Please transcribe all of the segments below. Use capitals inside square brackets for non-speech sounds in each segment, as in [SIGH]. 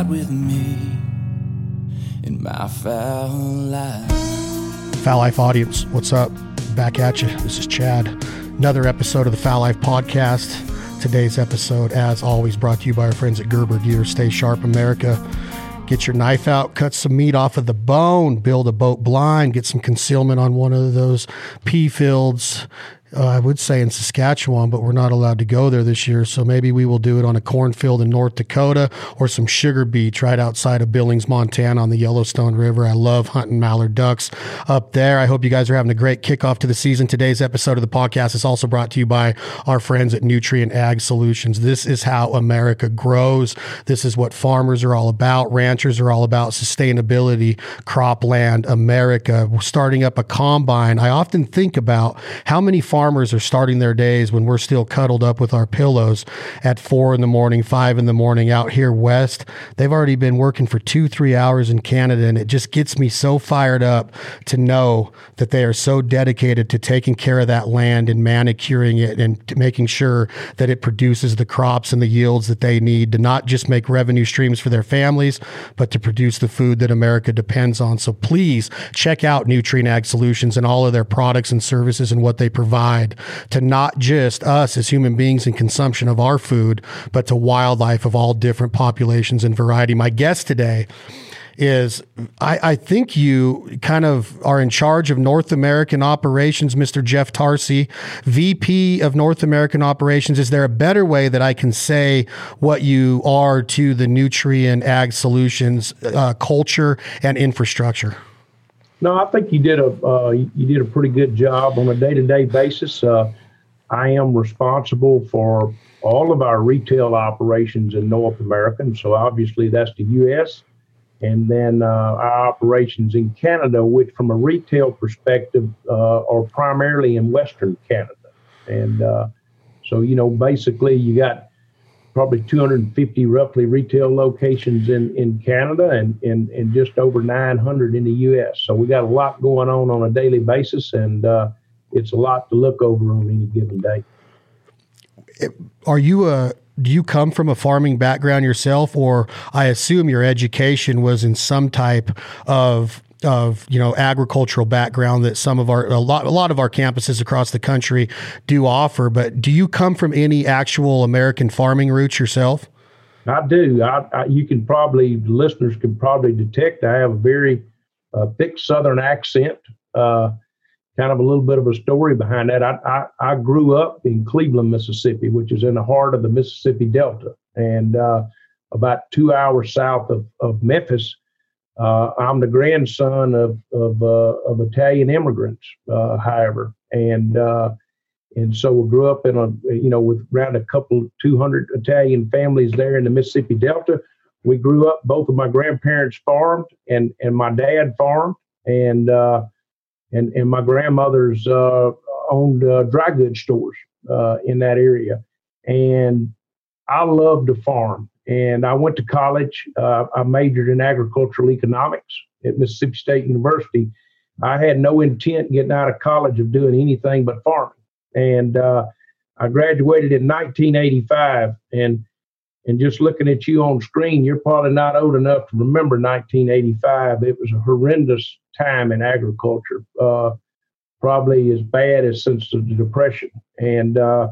ride with me in my fowl life. Fowl Life audience, what's up? Back at you. This is Chad. Another episode of the Fowl Life podcast. Today's episode, as always, brought to you by our friends at Gerber Gear. Stay sharp, America. Get your knife out, cut some meat off of the bone, build a boat blind, get some concealment on one of those pea fields, uh, I would say in Saskatchewan, but we're not allowed to go there this year. So maybe we will do it on a cornfield in North Dakota or some sugar beets right outside of Billings, Montana on the Yellowstone River. I love hunting mallard ducks up there. I hope you guys are having a great kickoff to the season. Today's episode of the podcast is also brought to you by our friends at Nutrien Ag Solutions. This is how America grows. This is what farmers are all about. Ranchers are all about sustainability, cropland, America. Starting up a combine. I often think about how many farmers farmers are starting their days when we're still cuddled up with our pillows at four in the morning, five in the morning out here west. They've already been working for two, three hours in Canada, and it just gets me so fired up to know that they are so dedicated to taking care of that land and manicuring it and making sure that it produces the crops and the yields that they need to not just make revenue streams for their families, but to produce the food that America depends on. So please check out Nutrien Ag Solutions and all of their products and services and what they provide to not just us as human beings in consumption of our food, but to wildlife of all different populations and variety. My guest today is I, I, think you kind of are in charge of North American operations, Mr. Jeff Tarsi, VP of North American operations. Is there a better way that I can say what you are to the Nutrien Ag Solutions uh, culture and infrastructure? No, I think you did a uh, you did a pretty good job on a day to day basis. Uh, I am responsible for all of our retail operations in North America, and so obviously that's the U.S. And then uh, our operations in Canada, which from a retail perspective uh, are primarily in Western Canada. And uh, so, you know, basically you got probably 250 roughly retail locations in, in Canada and, and, and just over 900 in the U.S. So we got a lot going on on a daily basis, and uh, it's a lot to look over on any given day. Are you a do you come from a farming background yourself, or I assume your education was in some type of of you know agricultural background that some of our a lot a lot of our campuses across the country do offer. But do you come from any actual American farming roots yourself? I do. I, I you can probably listeners can probably detect I have a very uh, thick Southern accent. Uh, kind of a little bit of a story behind that. I, I, I grew up in Cleveland, Mississippi, which is in the heart of the Mississippi Delta, and uh, about two hours south of, of Memphis. Uh, I'm the grandson of of, uh, of Italian immigrants, uh, however, and uh, and so we grew up in a you know with around a couple 200 Italian families there in the Mississippi Delta. We grew up. Both of my grandparents farmed, and and my dad farmed, and uh, and and my grandmother's uh, owned dry goods stores in that area, and I love to farm. And I went to college. Uh, I majored in agricultural economics at Mississippi State University. I had no intent getting out of college of doing anything but farming. And uh, I graduated in 1985. And and just looking at you on screen, you're probably not old enough to remember 1985. It was a horrendous time in agriculture, uh, probably as bad as since the Depression. And uh,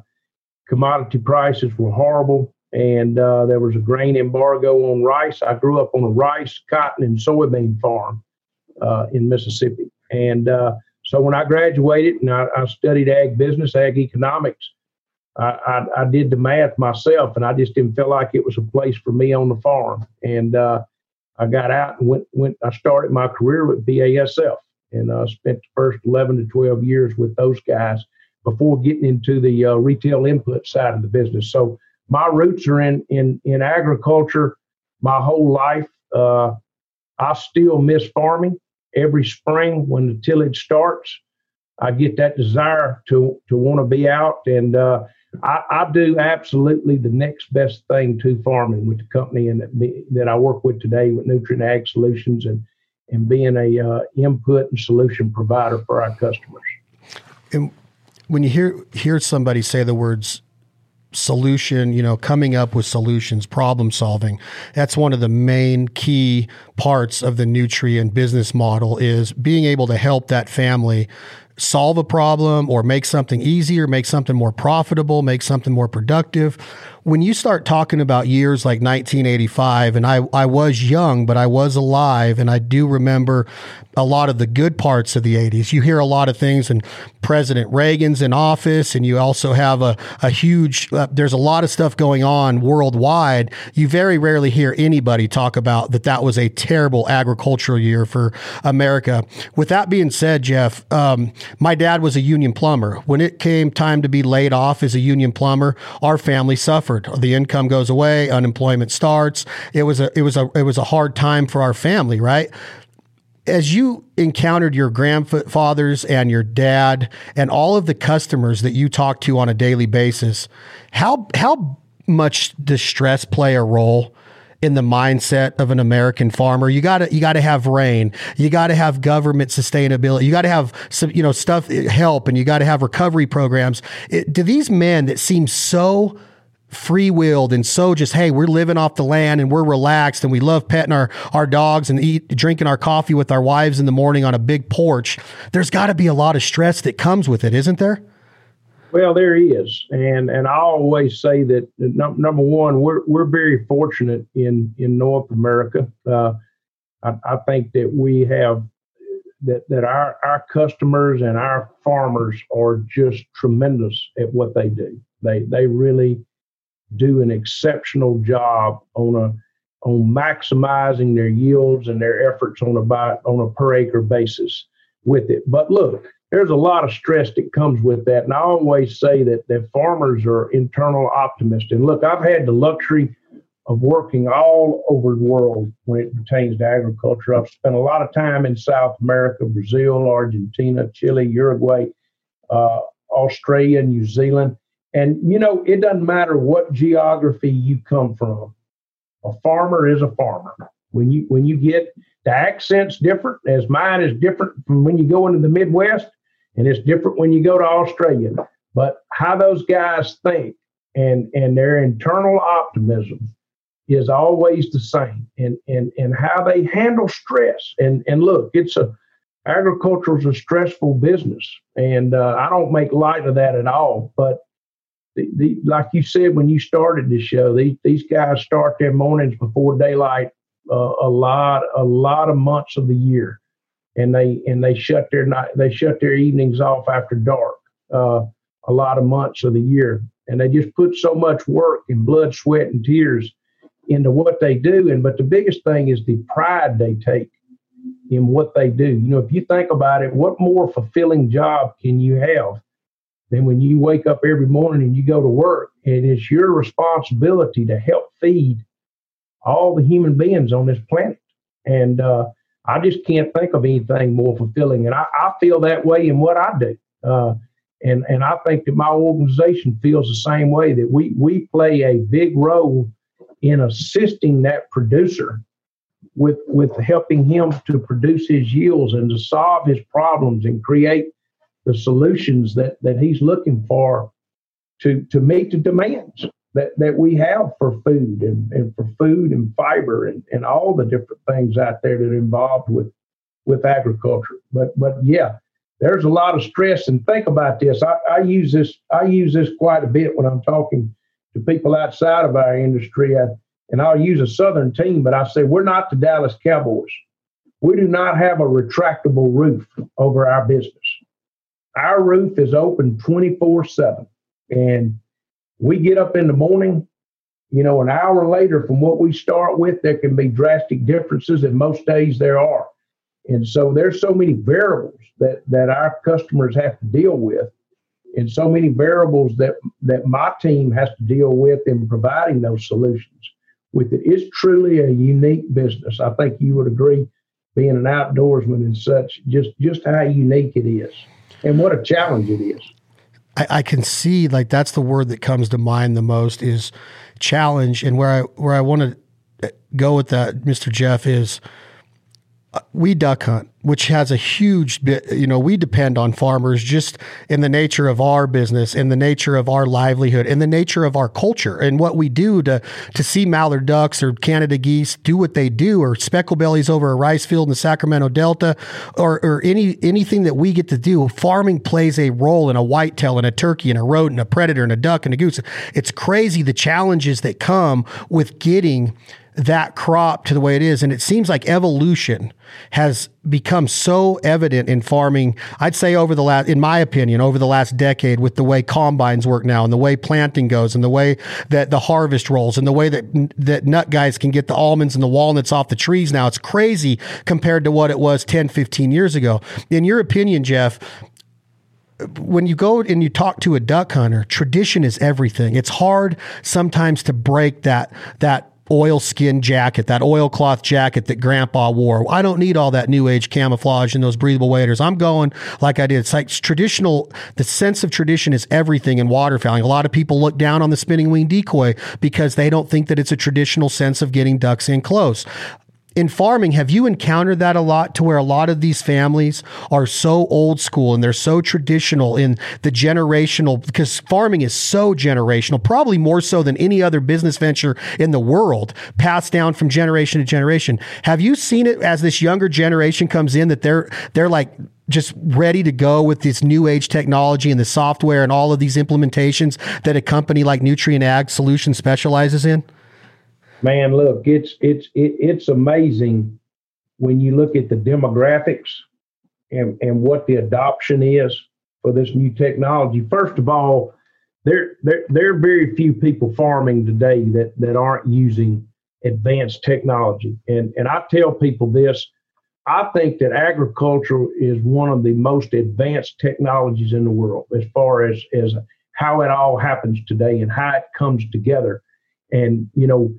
commodity prices were horrible and uh, there was a grain embargo on rice. I grew up on a rice, cotton, and soybean farm uh, in Mississippi. And uh, so when I graduated and I, I, studied ag business, ag economics, I, I, I, did the math myself, and I just didn't feel like it was a place for me on the farm. And uh, I got out and went. went I started my career with BASF, and I spent the first 11 to 12 years with those guys before getting into the uh, retail input side of the business. So my roots are in in in agriculture my whole life. Uh, I still miss farming. Every spring when the tillage starts, I get that desire to to want to be out, and uh, I, I, do absolutely the next best thing to farming with the company and that, that I work with today with Nutrien Ag Solutions and and being a uh, input and solution provider for our customers. And when you hear hear somebody say the words solution, you know, coming up with solutions, problem solving. That's one of the main key parts of the Nutrien business model is being able to help that family solve a problem or make something easier, make something more profitable, make something more productive. When you start talking about years like 1985, and I, I was young, but I was alive, and I do remember a lot of the good parts of the 80s. You hear a lot of things, and President Reagan's in office, and you also have a, a huge, uh, there's a lot of stuff going on worldwide. You very rarely hear anybody talk about that that was a terrible agricultural year for America. With that being said, Jeff, um, my dad was a union plumber. When it came time to be laid off as a union plumber, our family suffered. The income goes away, unemployment starts. It was a, it was a, it was a hard time for our family, right? as you encountered your grandfathers and your dad and all of the customers that you talk to on a daily basis, how how much does stress play a role in the mindset of an American farmer? You got to you got to have rain, you got to have government sustainability, you got to have some you know stuff help, and you got to have recovery programs. It, do these men that seem so free willed and so just hey we're living off the land and we're relaxed and we love petting our our dogs and eat drinking our coffee with our wives in the morning on a big porch there's got to be a lot of stress that comes with it isn't there? Well there is. And and i always say that number one we're we're very fortunate in in north america. Uh, I, I think that we have that that our our customers and our farmers are just tremendous at what they do. They they really do an exceptional job on a on maximizing their yields and their efforts on a on a per acre basis with it. But look, there's a lot of stress that comes with that, and I always say that that farmers are internal optimists. And look, I've had the luxury of working all over the world when it pertains to agriculture. I've spent a lot of time in South America, Brazil, Argentina, Chile, Uruguay, uh, Australia, New Zealand. And you know, it doesn't matter what geography you come from. A farmer is a farmer. When you when you get the accent's different, as mine is different from when you go into the Midwest, and it's different when you go to Australia. But how those guys think and and their internal optimism is always the same and and and how they handle stress and and look it's a agriculture is a stressful business and uh, i don't make light of that at all but the, the, like you said when you started the show, these these guys start their mornings before daylight uh, a lot a lot of months of the year, and they and they shut their night they shut their evenings off after dark uh, a lot of months of the year, and they just put so much work and blood, sweat, and tears into what they do. And but the biggest thing is the pride they take in what they do. You know, if you think about it, what more fulfilling job can you have then when you wake up every morning and you go to work, And it is your responsibility to help feed all the human beings on this planet. And uh, I just can't think of anything more fulfilling. And I, I feel that way in what I do. Uh, and, and I think that my organization feels the same way that we, we play a big role in assisting that producer with, with helping him to produce his yields and to solve his problems and create the solutions that that he's looking for to to meet the demands that, that we have for food and, and for food and fiber and, and all the different things out there that are involved with with agriculture. But but yeah, there's a lot of stress. And think about this. I, I use this I use this quite a bit when I'm talking to people outside of our industry. I, and I'll use a southern team, but I say we're not the Dallas Cowboys. We do not have a retractable roof over our business our roof is open 24 7. And we get up in the morning, you know, an hour later from what we start with, there can be drastic differences, and most days there are. And so there's so many variables that, that our customers have to deal with, and so many variables that, that my team has to deal with in providing those solutions with it. It's truly a unique business. I think you would agree, being an outdoorsman and such, just just how unique it is and what a challenge it is. I, I, can see like that's the word that comes to mind the most is challenge, and where I where I want to go with that, Mr. Jeff, is uh, we duck hunt which has a huge bit, you know, we depend on farmers just in the nature of our business, in the nature of our livelihood, in the nature of our culture and what we do to, to see mallard ducks or Canada geese do what they do or speckle bellies over a rice field in the Sacramento Delta or, or any, anything that we get to do. Farming plays a role in a whitetail and a turkey and a rodent and a predator and a duck and a goose. It's crazy the challenges that come with getting that crop to the way it is. And it seems like evolution has become so evident in farming. I'd say over the last, in my opinion, over the last decade with the way combines work now and the way planting goes and the way that the harvest rolls and the way that, that nut guys can get the almonds and the walnuts off the trees now. It's crazy compared to what it was 10, 15 years ago. In your opinion, Jeff, when you go and you talk to a duck hunter, tradition is everything. It's hard sometimes to break that that oilskin jacket, that oilcloth jacket that grandpa wore. I don't need all that new age camouflage and those breathable waders. I'm going like I did. It's like traditional, the sense of tradition is everything in waterfowling. A lot of people look down on the spinning wing decoy because they don't think that it's a traditional sense of getting ducks in close in farming, have you encountered that a lot to where a lot of these families are so old school and they're so traditional in the generational because farming is so generational, probably more so than any other business venture in the world, passed down from generation to generation. Have you seen it as this younger generation comes in that they're they're like just ready to go with this new age technology and the software and all of these implementations that a company like Nutrien Ag Solutions specializes in? Man, look, it's it's it, it's amazing when you look at the demographics and and what the adoption is for this new technology. First of all, there there there are very few people farming today that that aren't using advanced technology. And and I tell people this. I think that agriculture is one of the most advanced technologies in the world as far as, as how it all happens today and how it comes together. And, you know,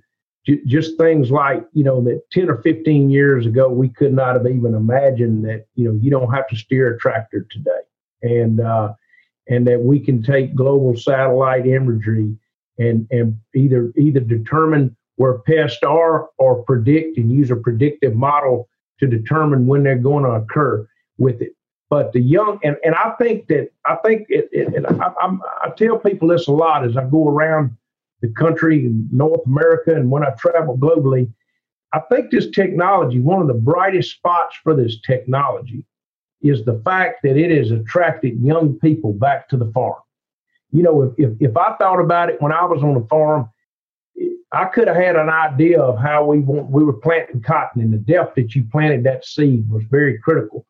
just things like you know that 10 or 15 years ago we could not have even imagined that you know you don't have to steer a tractor today. And uh, and that we can take global satellite imagery and and either either determine where pests are or predict and use a predictive model to determine when they're going to occur with it. But the young and, and i think that i think it, it and I, I'm, I tell people this a lot as i go around the country in North America and when I travel globally, I think this technology, one of the brightest spots for this technology is the fact that it has attracted young people back to the farm. You know, if, if, if I thought about it when I was on the farm, I could have had an idea of how we want, we were planting cotton and the depth that you planted that seed was very critical.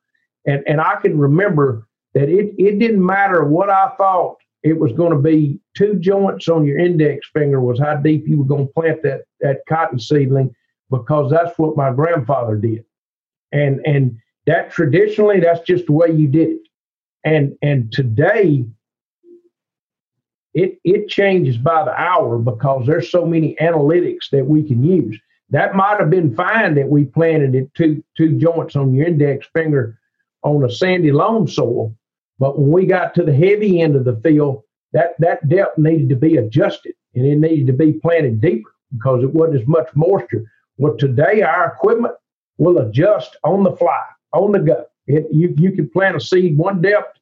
And, and I can remember that it, it didn't matter what I thought it was going to be two joints on your index finger was how deep you were going to plant that that cotton seedling because that's what my grandfather did. And and that traditionally that's just the way you did it. And and today it it changes by the hour because there's so many analytics that we can use. That might have been fine that we planted it two two joints on your index finger on a sandy loam soil but when we got to the heavy end of the field, that, that depth needed to be adjusted and it needed to be planted deeper because it wasn't as much moisture. Well, today our equipment will adjust on the fly, on the go. It, you, you can plant a seed one depth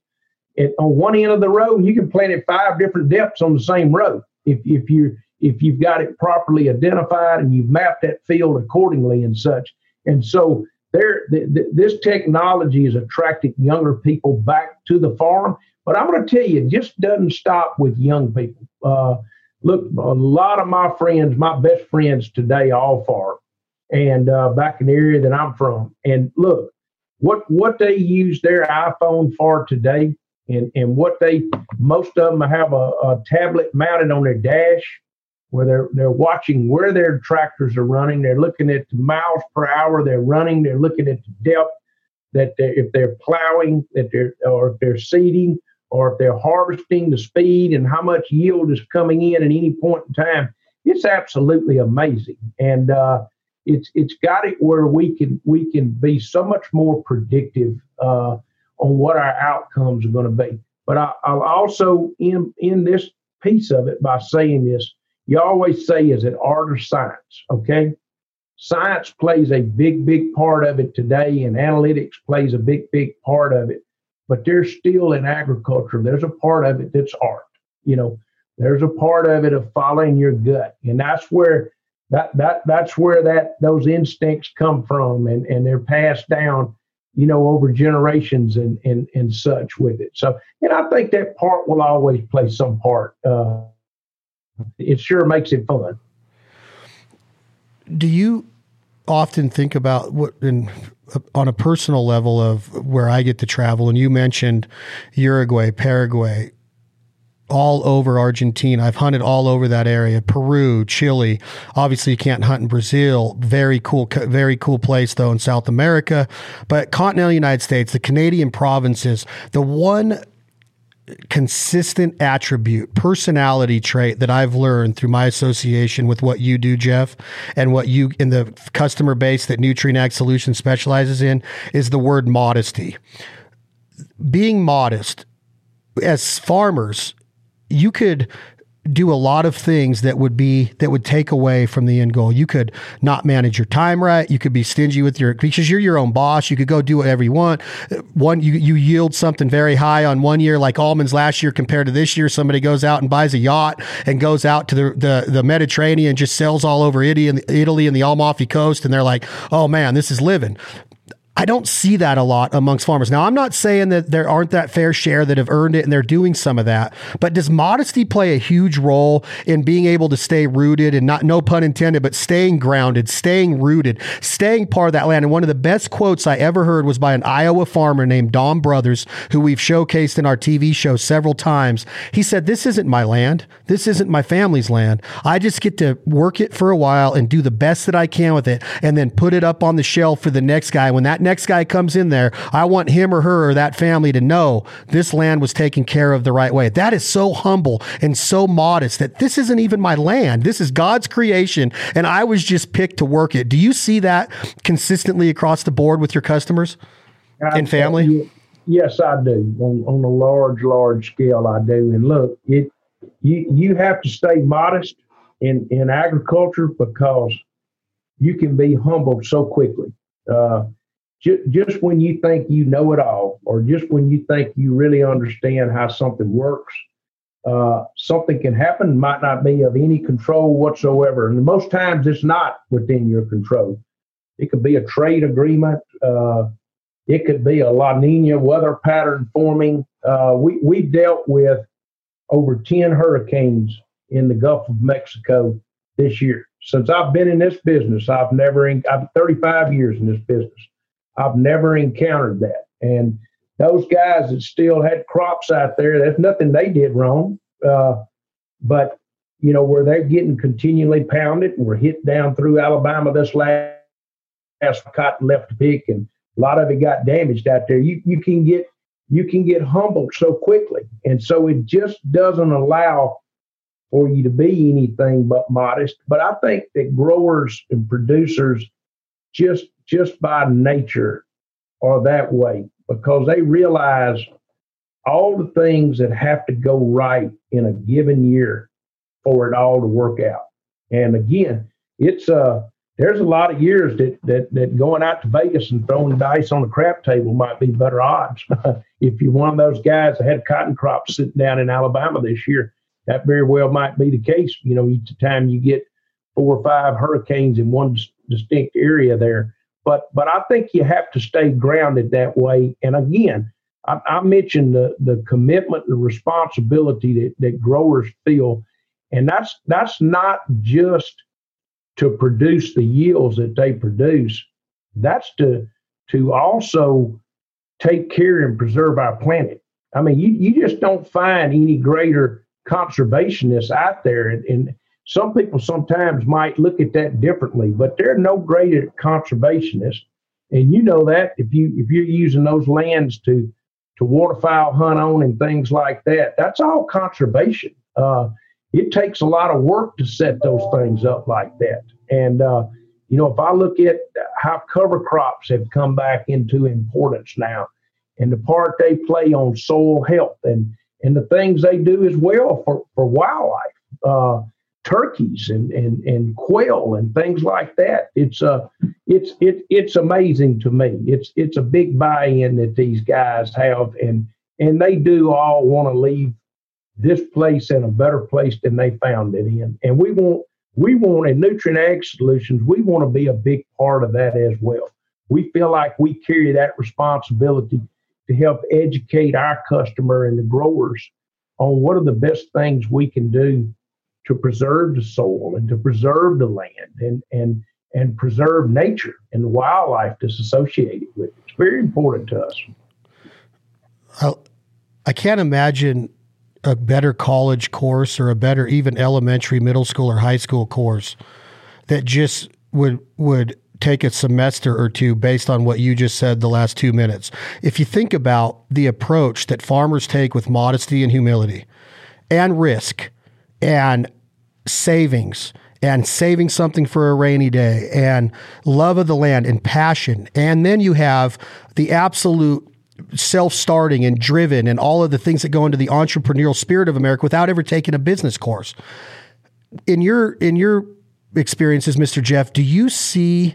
it, on one end of the row. You can plant it five different depths on the same row if, if you if you've got it properly identified and you've mapped that field accordingly and such. And so there, th- th- this technology is attracting younger people back to the farm. But I'm going to tell you, it just doesn't stop with young people. Uh, look, a lot of my friends, my best friends today, all farm, and uh, back in the area that I'm from. And look, what what they use their iPhone for today, and and what they most of them have a, a tablet mounted on their dash where they're they're watching where their tractors are running. They're looking at the miles per hour they're running. They're looking at the depth that they're, if they're plowing, that they're or if they're seeding, or if they're harvesting, the speed and how much yield is coming in at any point in time. It's absolutely amazing, and uh, it's it's got it where we can we can be so much more predictive uh, on what our outcomes are going to be. But I, I'll also in in this piece of it by saying this you always say, is it art or science? Okay. science plays a big, big part of it today, and analytics plays a big, big part of it. But there's still in agriculture, there's a part of it that's art. You know, there's a part of it of following your gut, and that's where that that that's where that those instincts come from, and and they're passed down, you know, over generations and and and such with it. So, and I think that part will always play some part. Uh, it sure makes it fun. Do you often think about what in uh, on a personal level of where I get to travel? And you mentioned Uruguay, Paraguay all over Argentina. I've hunted all over that area. Peru, Chile. Obviously, you can't hunt in Brazil. Very cool, very cool place though in South America. But continental United States, the Canadian provinces, the one consistent attribute, personality trait that I've learned through my association with what you do, Jeff, and what you in the customer base that Nutrien Ag Solutions specializes in is the word modesty. Being modest as farmers, you could do a lot of things that would be that would take away from the end goal. You could not manage your time right. You could be stingy with your because you're your own boss. You could go do whatever you want. Uh, one you you yield something very high on one year, like almonds last year compared to this year. Somebody goes out and buys a yacht and goes out to the the, the Mediterranean, just sells all over Italy and Italy and the Amalfi Coast, and they're like, oh man, this is living. I don't see that a lot amongst farmers. Now, I'm not saying that there aren't that fair share that have earned it and they're doing some of that, but does modesty play a huge role in being able to stay rooted and not, no pun intended, but staying grounded, staying rooted, staying part of that land? And one of the best quotes I ever heard was by an Iowa farmer named Don Brothers, who we've showcased in our TV show several times. He said, This isn't my land. This isn't my family's land. I just get to work it for a while and do the best that I can with it and then put it up on the shelf for the next guy. When that next guy comes in there, I want him or her or that family to know this land was taken care of the right way. That is so humble and so modest that this isn't even my land. This is God's creation, and I was just picked to work it. Do you see that consistently across the board with your customers and family? Yes, I do. On, on a large, large scale, I do. And look, it you you have to stay modest in in agriculture because you can be humbled so quickly. Uh, just when you think you know it all, or just when you think you really understand how something works, uh, something can happen, might not be of any control whatsoever. And most times it's not within your control. It could be a trade agreement. Uh, it could be a La Nina weather pattern forming. Uh, we, we dealt with over 10 hurricanes in the Gulf of Mexico this year. Since I've been in this business, I've never, in, I've 35 years in this business. I've never encountered that. And those guys that still had crops out there, that's nothing they did wrong. Uh, but, you know, where they're getting continually pounded and we're hit down through Alabama this last, last cotton left to pick and a lot of it got damaged out there. You, you can get you can get humbled so quickly. And so it just doesn't allow for you to be anything but modest. But I think that growers and producers just just by nature are that way because they realize all the things that have to go right in a given year for it all to work out. And again, it's uh there's a lot of years that that that going out to Vegas and throwing dice on the crap table might be better odds. [LAUGHS] if you're one of those guys that had cotton crops sitting down in Alabama this year, that very well might be the case. You know, each time you get four or five hurricanes in one distinct area there, but but I think you have to stay grounded that way. And again, I, I mentioned the the commitment and responsibility that, that growers feel, and that's that's not just to produce the yields that they produce. That's to to also take care and preserve our planet. I mean, you, you just don't find any greater conservationists out there. And, and some people sometimes might look at that differently, but they're no greater conservationists. And you know that if you if you're using those lands to to waterfowl hunt on and things like that, that's all conservation. Uh, it takes a lot of work to set those things up like that. And uh, you know, if I look at how cover crops have come back into importance now, and the part they play on soil health and and the things they do as well for for wildlife. Uh, turkeys and, and, and quail and things like that. It's uh, it's it, it's amazing to me. It's it's a big buy-in that these guys have, and and they do all want to leave this place in a better place than they found it in. And we want we want in Nutrien Ag Solutions, we want to be a big part of that as well. We feel like we carry that responsibility to help educate our customer and the growers on what are the best things we can do to preserve the soil and to preserve the land and and and preserve nature and the wildlife that's associated with it. It's very important to us. I, I can't imagine a better college course or a better even elementary, middle school, or high school course that just would would take a semester or two based on what you just said the last two minutes. If you think about the approach that farmers take with modesty and humility and risk and savings and saving something for a rainy day and love of the land and passion, and then you have the absolute self-starting and driven and all of the things that go into the entrepreneurial spirit of America without ever taking a business course. In your in your experiences, Mr. Jeff, do you see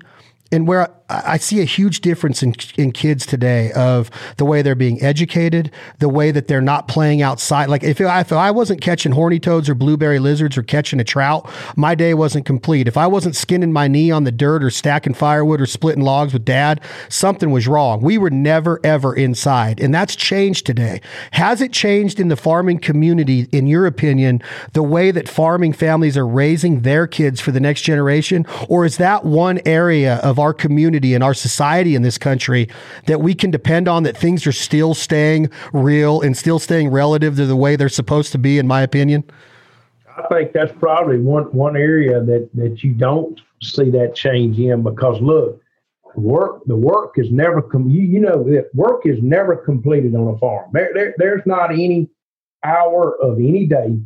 and where I see a huge difference in in kids today of the way they're being educated, the way that they're not playing outside. Like if if I wasn't catching horny toads or blueberry lizards or catching a trout, my day wasn't complete. If I wasn't skinning my knee on the dirt or stacking firewood or splitting logs with dad, something was wrong. We were never ever inside, and that's changed today. Has it changed in the farming community, in your opinion, the way that farming families are raising their kids for the next generation, or is that one area of our community and our society in this country that we can depend on that things are still staying real and still staying relative to the way they're supposed to be, in my opinion? I think that's probably one one area that that you don't see that change in because look, work the work is never com- you, you know that work is never completed on a farm. There, there there's not any hour of any day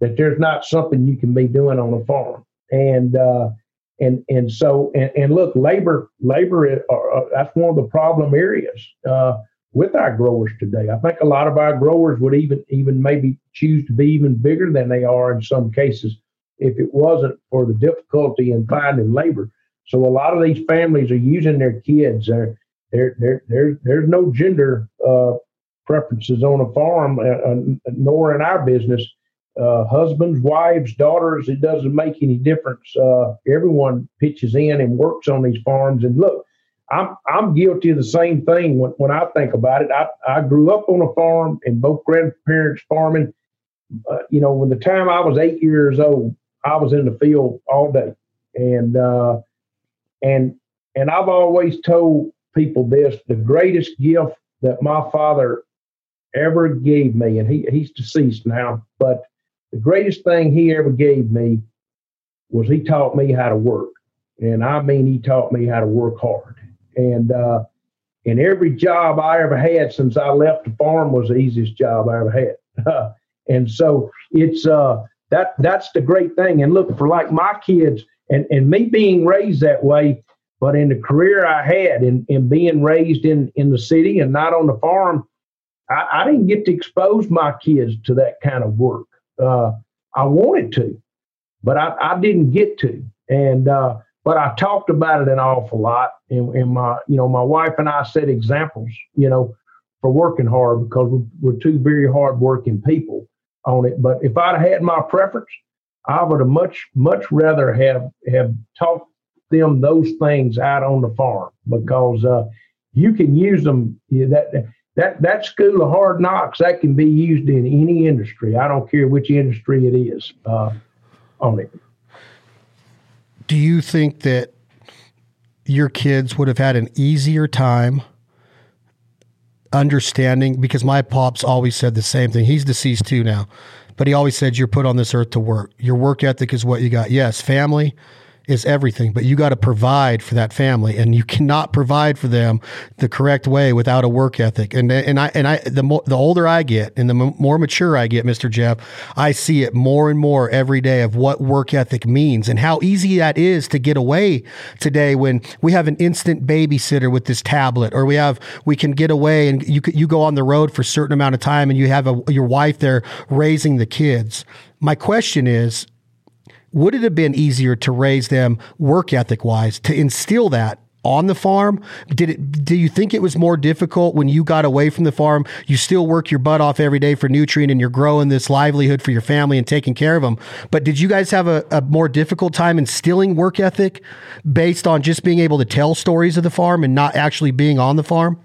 that there's not something you can be doing on a farm. And uh, and and so and, and look, labor labor is, uh, uh, that's one of the problem areas uh, with our growers today. I think a lot of our growers would even even maybe choose to be even bigger than they are in some cases if it wasn't for the difficulty in finding labor. So a lot of these families are using their kids. There, there, there, there there's no gender uh, preferences on a farm, uh, uh nor in our business uh, husbands, wives, daughters, it doesn't make any difference. Uh, everyone pitches in and works on these farms. And look, I'm I'm guilty of the same thing when, when I think about it. I, I grew up on a farm and both grandparents farming. Uh, you know, when the time I was eight years old, I was in the field all day, and uh, and and I've always told people this: the greatest gift that my father ever gave me, and he he's deceased now, but the greatest thing he ever gave me was he taught me how to work. And I mean, he taught me how to work hard. And, uh, and every job I ever had since I left the farm was the easiest job I ever had. [LAUGHS] and so it's, uh, that, that's the great thing. And look, for like my kids and, and me being raised that way, but in the career I had in, in being raised in, in the city and not on the farm, I, I didn't get to expose my kids to that kind of work. Uh, I wanted to, but I, I didn't get to. And uh, but I talked about it an awful lot. And, and, my you know my wife and I set examples, you know, for working hard because we're, we're two very hard working people on it. But if I'd had my preference, I would have much much rather have have talked them those things out on the farm because uh, you can use them. That that that school of hard knocks that can be used in any industry. I don't care which industry it is uh, on it. Do you think that your kids would have had an easier time understanding? Because my pops always said the same thing. He's deceased too now, but he always said, "You're put on this earth to work. Your work ethic is what you got. Yes, family." Is everything, but you got to provide for that family, and you cannot provide for them the correct way without a work ethic. And and I and I the more, the older I get, and the more mature I get, Mister Jeff, I see it more and more every day of what work ethic means and how easy that is to get away today when we have an instant babysitter with this tablet, or we have we can get away and you you go on the road for a certain amount of time, and you have a, your wife there raising the kids. My question is would it have been easier to raise them work ethic wise, to instill that on the farm? Did it? Do you think it was more difficult when you got away from the farm? You still work your butt off every day for Nutrien, and you're growing this livelihood for your family and taking care of them. But did you guys have a, a more difficult time instilling work ethic based on just being able to tell stories of the farm and not actually being on the farm?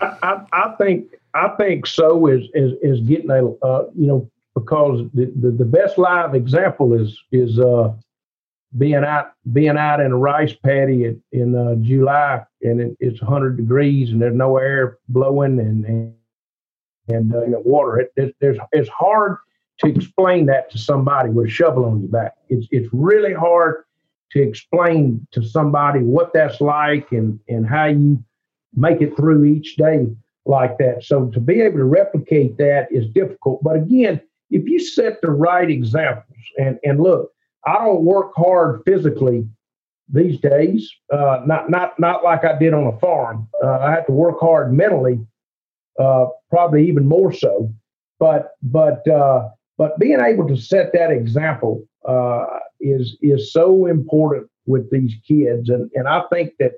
I, I, I think I think so. Is is is getting a uh, you know because the, the, the best live example is is uh, being out being out in a rice paddy in, in uh, July and it, it's 100 degrees and there's no air blowing and and, uh, you know, water. It, it, there's it's hard to explain that to somebody with a shovel on your back. It's it's really hard to explain to somebody what that's like and and how you make it through each day like that. So to be able to replicate that is difficult. But again, if you set the right examples and and look I don't work hard physically these days. Uh, not not not like I did on a farm. Uh, I have to work hard mentally, uh, probably even more so. But but uh, but being able to set that example uh, is is so important with these kids, and and I think that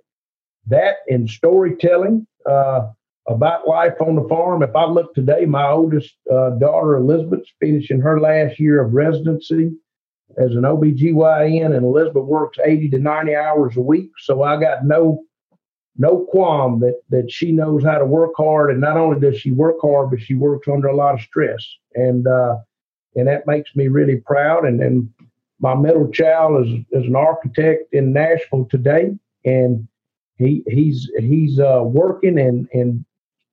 that in storytelling uh, about life on the farm. If I look today, my oldest daughter Elizabeth's finishing her last year of residency as an OBGYN and Elizabeth works 80 to 90 hours a week. So I got no no qualm that that she knows how to work hard and not only does she work hard, but she works under a lot of stress. And uh, and that makes me really proud. And then my middle child is is an architect in Nashville today and he he's he's uh, working and and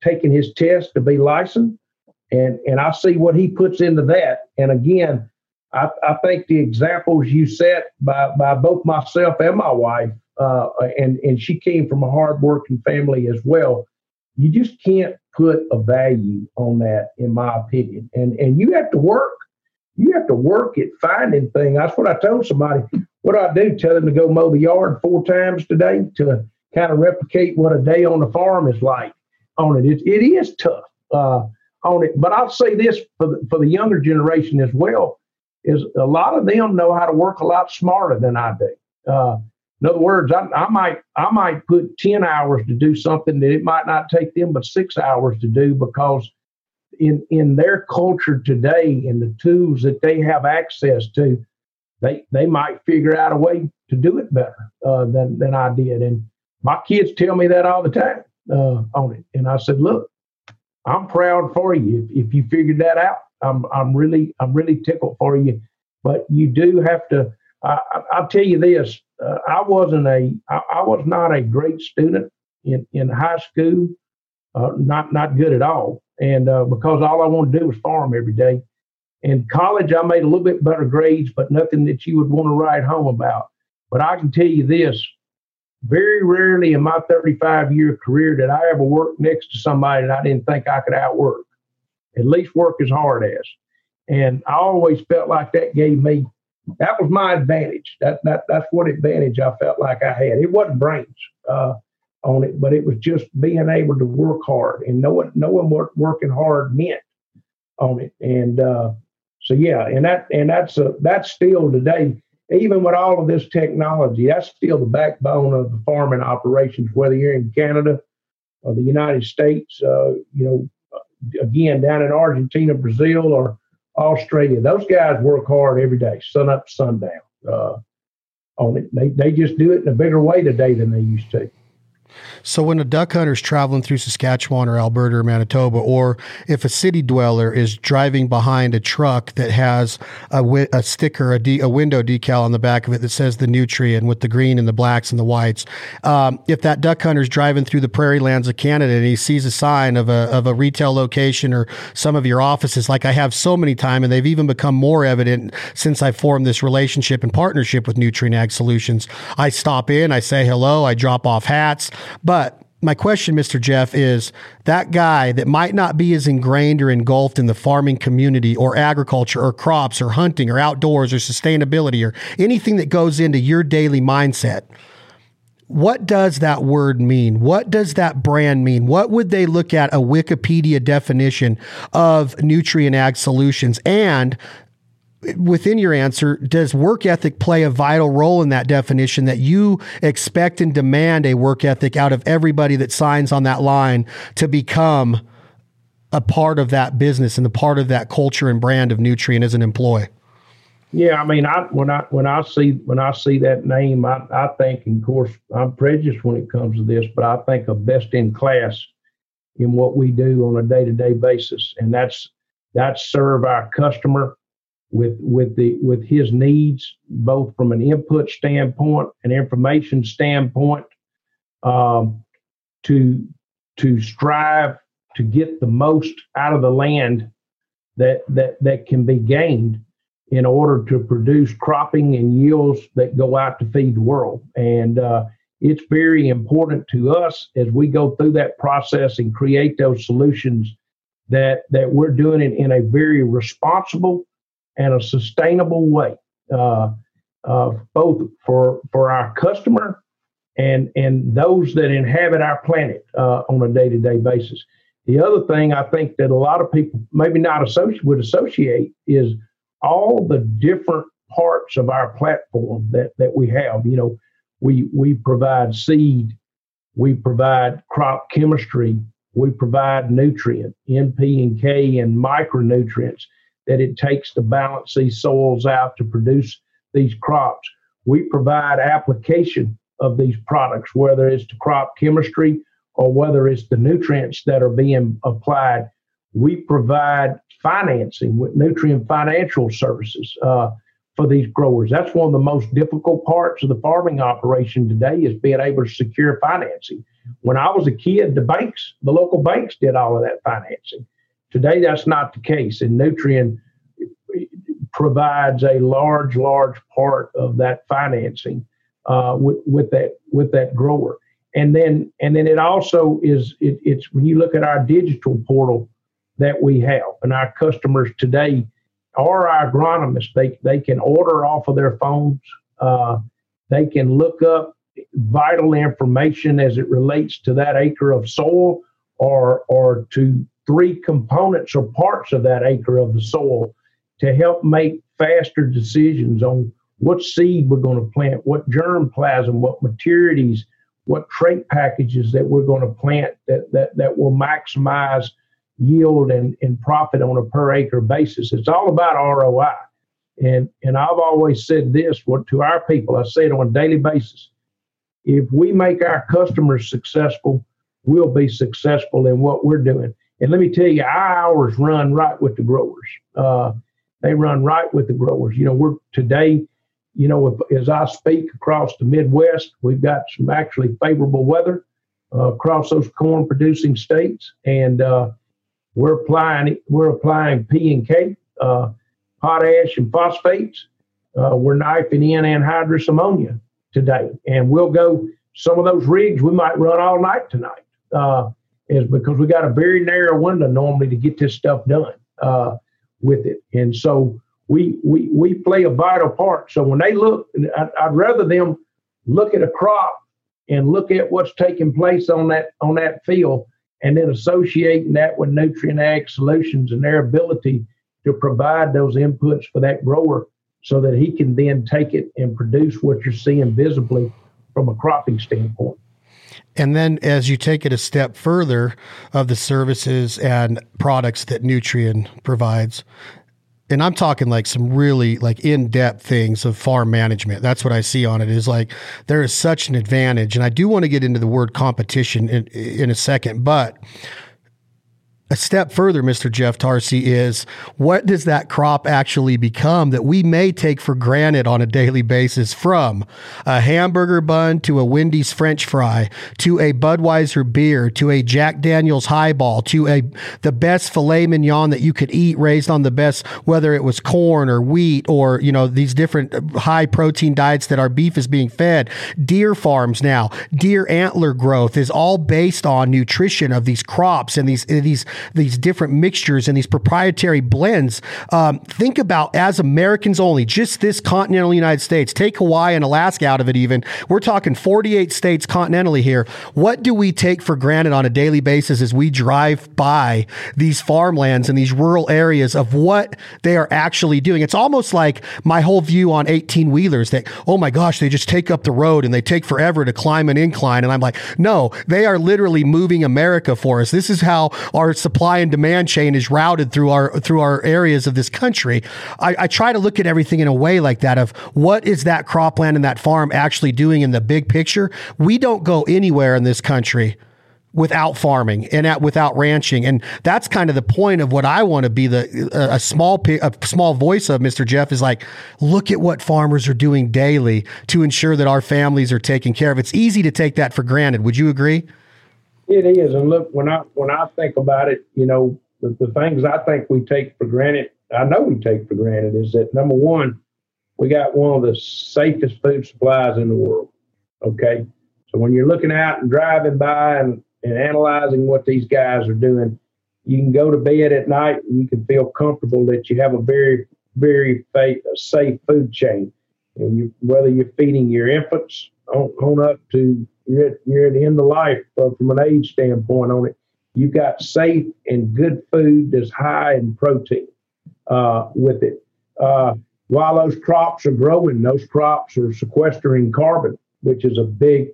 taking his test to be licensed and and I see what he puts into that. And again, I, I think the examples you set by, by both myself and my wife, uh, and, and she came from a hardworking family as well, you just can't put a value on that, in my opinion. And, and you have to work. You have to work at finding things. That's what I told somebody. What do I do? Tell them to go mow the yard four times today to kind of replicate what a day on the farm is like on it. It, it is tough uh, on it. But I'll say this for the, for the younger generation as well is a lot of them know how to work a lot smarter than I do. Uh, in other words, I, I, might I might put ten hours to do something that it might not take them but six hours to do because in in their culture today and the tools that they have access to, they they might figure out a way to do it better uh, than than I did. And my kids tell me that all the time uh, on it. And I said, look, I'm proud for you if, if you figured that out. I'm I'm really I'm really tickled for you, but you do have to. I, will tell you this: uh, I wasn't a I, I, was not a great student in in high school, uh, not not good at all, and uh, because all I wanted to do was farm every day. In college, I made a little bit better grades, but nothing that you would want to write home about. But I can tell you this: very rarely in my 35 year career did I ever work next to somebody that I didn't think I could outwork at least work as hard as. And I always felt like that gave me that was my advantage. That that that's what advantage I felt like I had. It wasn't brains uh, on it, but it was just being able to work hard and knowing knowing what working hard meant on it. And uh, so yeah, and that and that's a that's still today. Even with all of this technology, that's still the backbone of the farming operations. Whether you're in Canada or the United States, uh, you know, again down in Argentina, Brazil, or Australia. Those guys work hard every day, sun up, sundown, uh, on it. They they just do it in a bigger way today than they used to. So when a duck hunter is traveling through Saskatchewan or Alberta or Manitoba, or if a city dweller is driving behind a truck that has a, wi- a sticker, a, de- a window decal on the back of it that says the Nutrien with the green and the blacks and the whites, um, if that duck hunter is driving through the prairie lands of Canada and he sees a sign of a, of a retail location or some of your offices, like I have so many times, and they've even become more evident since I formed this relationship and partnership with Nutrien Ag Solutions. I stop in, I say hello, I drop off hats. But my question, Mr. Jeff, is that guy that might not be as ingrained or engulfed in the farming community or agriculture or crops or hunting or outdoors or sustainability or anything that goes into your daily mindset. What does that word mean? What does that brand mean? What would they look at a Wikipedia definition of Nutrien Ag Solutions? And within your answer, does work ethic play a vital role in that definition that you expect and demand a work ethic out of everybody that signs on that line to become a part of that business and a part of that culture and brand of Nutrien as an employee? Yeah, I mean, I when I when I see when I see that name, I, I think, and of course, I'm prejudiced when it comes to this, but I think of best in class in what we do on a day to day basis, and that's that's serve our customer with with the with his needs, both from an input standpoint, an information standpoint, um, to to strive to get the most out of the land that that that can be gained in order to produce cropping and yields that go out to feed the world. And uh, it's very important to us as we go through that process and create those solutions that that we're doing it in a very responsible and a sustainable way, uh, uh, both for for our customer and and those that inhabit our planet uh, on a day to day basis. The other thing I think that a lot of people maybe not associate would associate is all the different parts of our platform that that we have. You know, we we provide seed, we provide crop chemistry, we provide nutrient, N, P, and K, and micronutrients that it takes to balance these soils out to produce these crops. We provide application of these products, whether it's to crop chemistry or whether it's the nutrients that are being applied. We provide financing with Nutrien Financial Services uh, for these growers. That's one of the most difficult parts of the farming operation today is being able to secure financing. When I was a kid, the banks, the local banks did all of that financing. Today, that's not the case, and Nutrien provides a large, large part of that financing uh, with, with that with that grower. And then and then it also is it, it's when you look at our digital portal that we have, and our customers today are our agronomists. They they can order off of their phones. Uh, they can look up vital information as it relates to that acre of soil or or to three components or parts of that acre of the soil to help make faster decisions on what seed we're going to plant, what germplasm, what maturities, what trait packages that we're going to plant that, that, that will maximize yield and, and profit on a per acre basis. It's all about ROI. And, and I've always said this what to our people, I say it on a daily basis. If we make our customers successful, we'll be successful in what we're doing. And let me tell you, our hours run right with the growers. Uh, they run right with the growers. You know, we're today, you know, as I speak across the Midwest, we've got some actually favorable weather uh, across those corn producing states, and uh, we're applying we're applying P and K, uh, potash and phosphates. Uh, we're knifing in anhydrous ammonia today, and we'll go. Some of those rigs we might run all night tonight uh, is because we got a very narrow window normally to get this stuff done uh, with it. And so we, we, we play a vital part. So when they look, I'd, I'd rather them look at a crop and look at what's taking place on that on that field and then associating that with Nutrien ag solutions and their ability to provide those inputs for that grower so that he can then take it and produce what you're seeing visibly from a cropping standpoint. And then as you take it a step further of the services and products that Nutrien provides, and I'm talking like some really like in-depth things of farm management. That's what I see on it is like there is such an advantage. And I do want to get into the word competition in, in a second, but a step further, Mr. Jeff Tarsi, is what does that crop actually become that we may take for granted on a daily basis from a hamburger bun to a Wendy's French fry to a Budweiser beer to a Jack Daniels highball to a the best filet mignon that you could eat raised on the best whether it was corn or wheat or you know these different uh, high protein diets that our beef is being fed. Deer farms now, deer antler growth is all based on nutrition of these crops and these these these different mixtures and these proprietary blends. Um, think about as Americans only, just this continental United States, take Hawaii and Alaska out of it even. We're talking 48 states continentally here. What do we take for granted on a daily basis as we drive by these farmlands and these rural areas of what they are actually doing? It's almost like my whole view on 18 wheelers that, oh my gosh, they just take up the road and they take forever to climb an incline. And I'm like, no, they are literally moving America for us. This is how our supply and demand chain is routed through our through our areas of this country. I, I try to look at everything in a way like that of what is that cropland and that farm actually doing in the big picture. We don't go anywhere in this country without farming and at, without ranching. And that's kind of the point of what I want to be the a, a small a small voice of Mr. Jeff is like look at what farmers are doing daily to ensure that our families are taken care of. It's easy to take that for granted. Would you agree? It is. And look, when I when I think about it, you know, the, the things I think we take for granted, I know we take for granted is that number one, we got one of the safest food supplies in the world. Okay. So when you're looking out and driving by and and analyzing what these guys are doing, you can go to bed at night and you can feel comfortable that you have a very, very safe food chain. And you, whether you're feeding your infants on, up to you're at, you're at the end of life from an age standpoint on it, you've got safe and good food that's high in protein uh, with it. Uh, while those crops are growing, those crops are sequestering carbon, which is a big,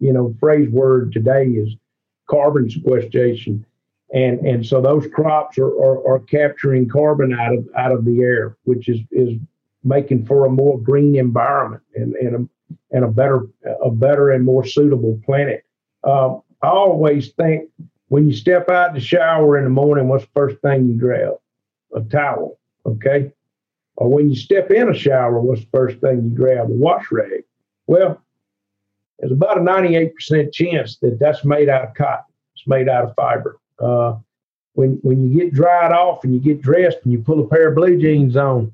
you know, phrase word today is carbon sequestration. And, and so those crops are, are, are capturing carbon out of out of the air, which is, is making for a more green environment and, and, a, and a better a better and more suitable planet. Um, I always think when you step out the shower in the morning, what's the first thing you grab? A towel, okay? Or when you step in a shower, what's the first thing you grab? A wash rag. Well, there's about a 98% chance that that's made out of cotton. It's made out of fiber. Uh, when when you get dried off and you get dressed and you pull a pair of blue jeans on,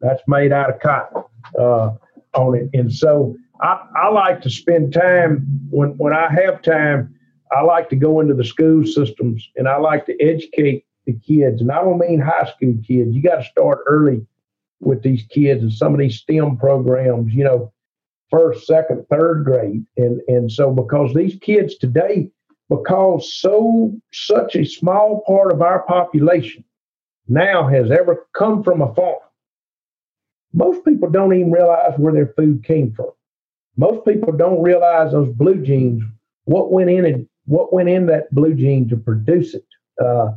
that's made out of cotton uh, on it. And so I, I like to spend time when when I have time. I like to go into the school systems and I like to educate the kids. And I don't mean high school kids. You got to start early with these kids and some of these STEM programs. You know, first, second, third grade. And and so because these kids today, because so such a small part of our population now has ever come from a farm, most people don't even realize where their food came from. Most people don't realize those blue jeans, what went in it, what went in that blue jean to produce it. Uh,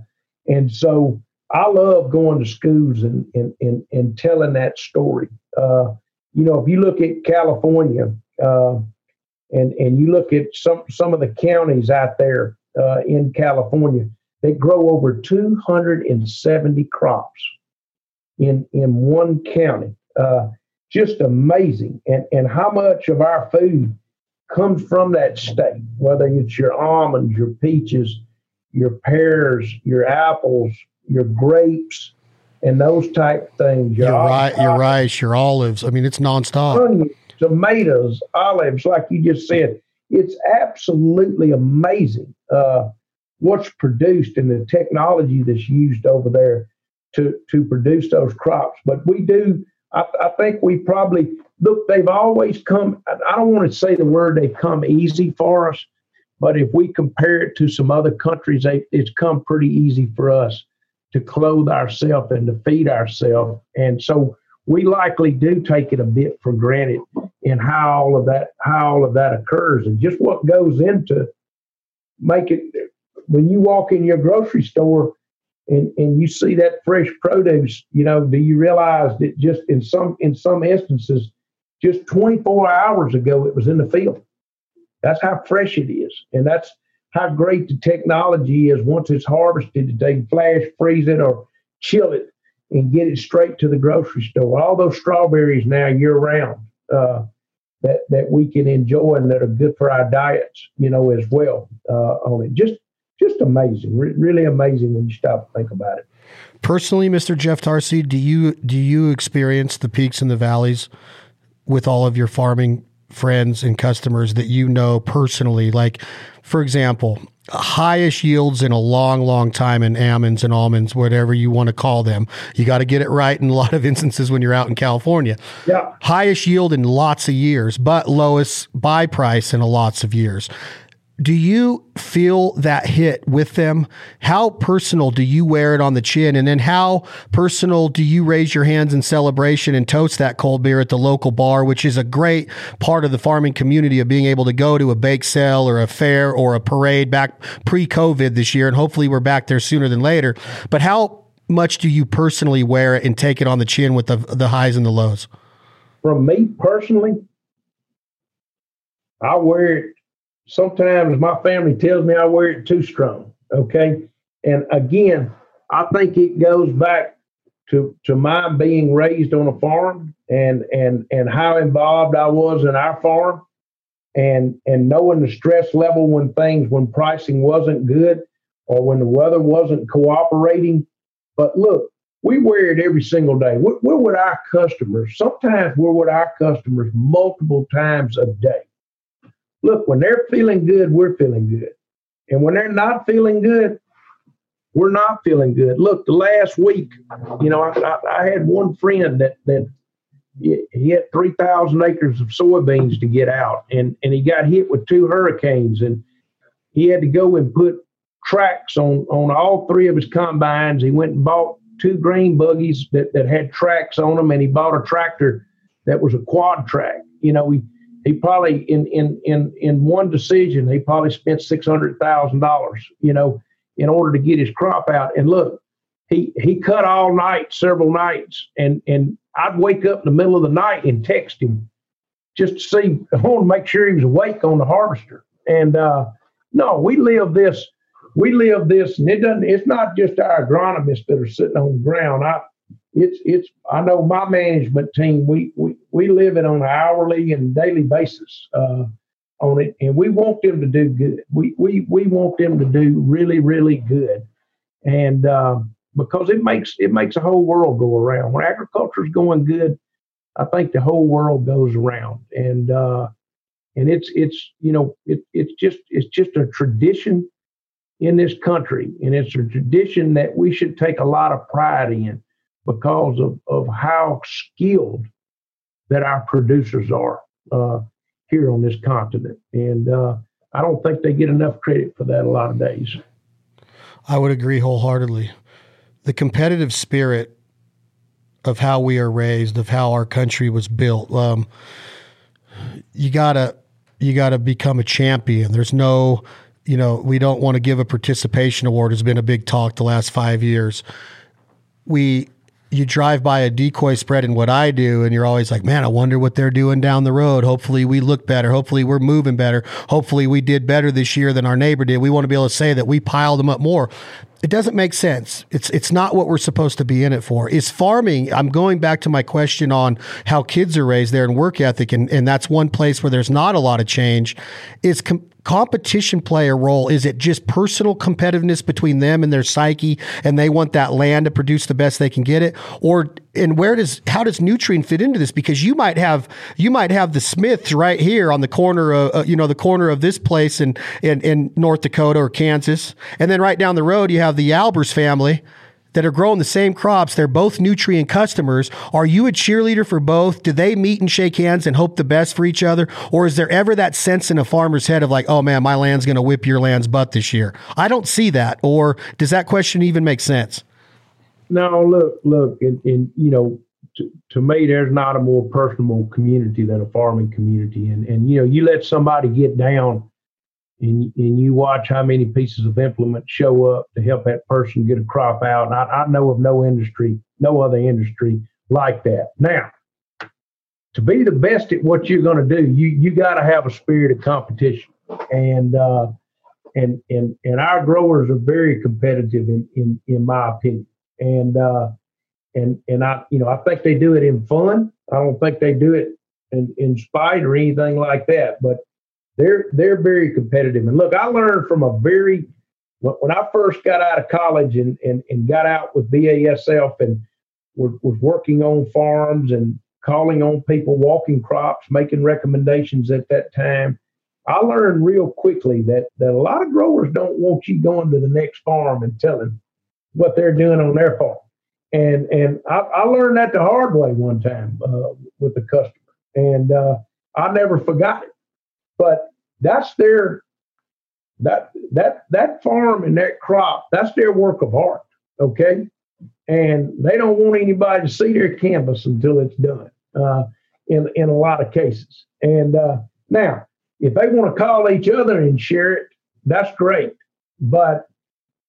and so I love going to schools and and and, and telling that story. Uh, you know, if you look at California uh, and and you look at some some of the counties out there uh, in California, they grow over 270 crops in in one county. Uh, just amazing, and and how much of our food comes from that state, whether it's your almonds, your peaches, your pears, your apples, your grapes, and those type things. Your, your right, your rice, your olives. I mean, it's nonstop. Onions, tomatoes, olives, like you just said. It's absolutely amazing uh, what's produced and the technology that's used over there to to produce those crops. But we do. I, I think we probably look. They've always come. I don't want to say the word they've come easy for us, but if we compare it to some other countries, they, it's come pretty easy for us to clothe ourselves and to feed ourselves. And so we likely do take it a bit for granted in how all of that how all of that occurs and just what goes into make it when you walk in your grocery store and, and you see that fresh produce, you know, do you realize that just in some in some instances, just 24 hours ago it was in the field. That's how fresh it is. And that's how great the technology is once it's harvested they flash freeze it or chill it and get it straight to the grocery store. All those strawberries now year round uh, that that we can enjoy and that are good for our diets, you know, as well. Uh, on it, just just amazing, Re- really amazing when you stop and think about it. Personally, Mr. Jeff Tarsi, do you do you experience the peaks and the valleys with all of your farming friends and customers that you know personally? Like, for example, highest yields in a long, long time in almonds and almonds, whatever you want to call them. You got to get it right in a lot of [LAUGHS] instances when you're out in California. Yeah. Highest yield in lots of years, but lowest buy price in a lots of years. Do you feel that hit with them? How personal do you wear it on the chin? And then how personal do you raise your hands in celebration and toast that cold beer at the local bar, which is a great part of the farming community of being able to go to a bake sale or a fair or a parade back pre COVID this year. And hopefully we're back there sooner than later. But how much do you personally wear it and take it on the chin with the, the highs and the lows? From me personally, I wear it sometimes my family tells me I wear it too strong. Okay. And again, I think it goes back to to my being raised on a farm and and and how involved I was in our farm and and knowing the stress level when things when pricing wasn't good or when the weather wasn't cooperating. But look, we wear it every single day. We're, we're with our customers. Sometimes we're with our customers multiple times a day look, when they're feeling good, we're feeling good. And when they're not feeling good, we're not feeling good. Look, the last week, you know, I, I, I had one friend that that he had three thousand acres of soybeans to get out, and and he got hit with two hurricanes, and he had to go and put tracks on on all three of his combines. He went and bought two grain buggies that that had tracks on them, and he bought a tractor that was a quad track. You know, he he probably in in in in one decision he probably spent six hundred thousand dollars, you know, in order to get his crop out. And look, he he cut all night, several nights, and and I'd wake up in the middle of the night and text him just to see, I want to make sure he was awake on the harvester. And uh, no, we live this, we live this, and it doesn't. It's not just our agronomists that are sitting on the ground. I it's it's I know my management team we we, we live it on an hourly and daily basis uh, on it and we want them to do good. We we we want them to do really really good. And uh, because it makes it makes the whole world go around. When agriculture is going good I think the whole world goes around. And uh, and it's it's you know it, it's just it's just a tradition in this country. And it's a tradition that we should take a lot of pride in because of, of how skilled that our producers are uh, here on this continent. And uh, I don't think they get enough credit for that a lot of days. I would agree wholeheartedly. The competitive spirit of how we are raised, of how our country was built, um, you gotta you gotta become a champion. There's no, you know, we don't want to give a participation award. Has been a big talk the last five years. We you drive by a decoy spread and what I do, and you're always like, man, I wonder what they're doing down the road. Hopefully, we look better. Hopefully, we're moving better. Hopefully, we did better this year than our neighbor did. We want to be able to say that we piled them up more. It doesn't make sense. It's it's not what we're supposed to be in it for. Is farming? I'm going back to my question on how kids are raised there and work ethic, and, and that's one place where there's not a lot of change. Is com- competition play a role? Is it just personal competitiveness between them and their psyche, and they want that land to produce the best they can get it, or and where does how does Nutrien fit into this? Because you might have you might have the Smiths right here on the corner of uh, you know the corner of this place in, in in North Dakota or Kansas, and then right down the road you have the Albers family that are growing the same crops. They're both Nutrien customers. Are you a cheerleader for both? Do they meet and shake hands and hope the best for each other? Or is there ever that sense in a farmer's head of like, oh man, my land's going to whip your land's butt this year? I don't see that. Or does that question even make sense? No, look, look, and, and you know, to, to me, there's not a more personable community than a farming community. And, and, you know, you let somebody get down and, and you watch how many pieces of implement show up to help that person get a crop out. And I, I know of no industry, no other industry like that. Now, to be the best at what you're going to do, you you got to have a spirit of competition, and uh, and and and our growers are very competitive in in in my opinion, and uh, and and I you know I think they do it in fun. I don't think they do it in in spite or anything like that, but they're they're very competitive. And look, I learned from a very when I first got out of college and and, and got out with BASF and was, was working on farms and calling on people, walking crops, making recommendations at that time. I learned real quickly that, that a lot of growers don't want you going to the next farm and telling what they're doing on their farm. And and I, I learned that the hard way one time uh, with a customer, and uh, I never forgot it. But that's their that that that farm and that crop that's their work of art. Okay, and they don't want anybody to see their canvas until it's done. Uh, in in a lot of cases, and uh, now if they want to call each other and share it, that's great. But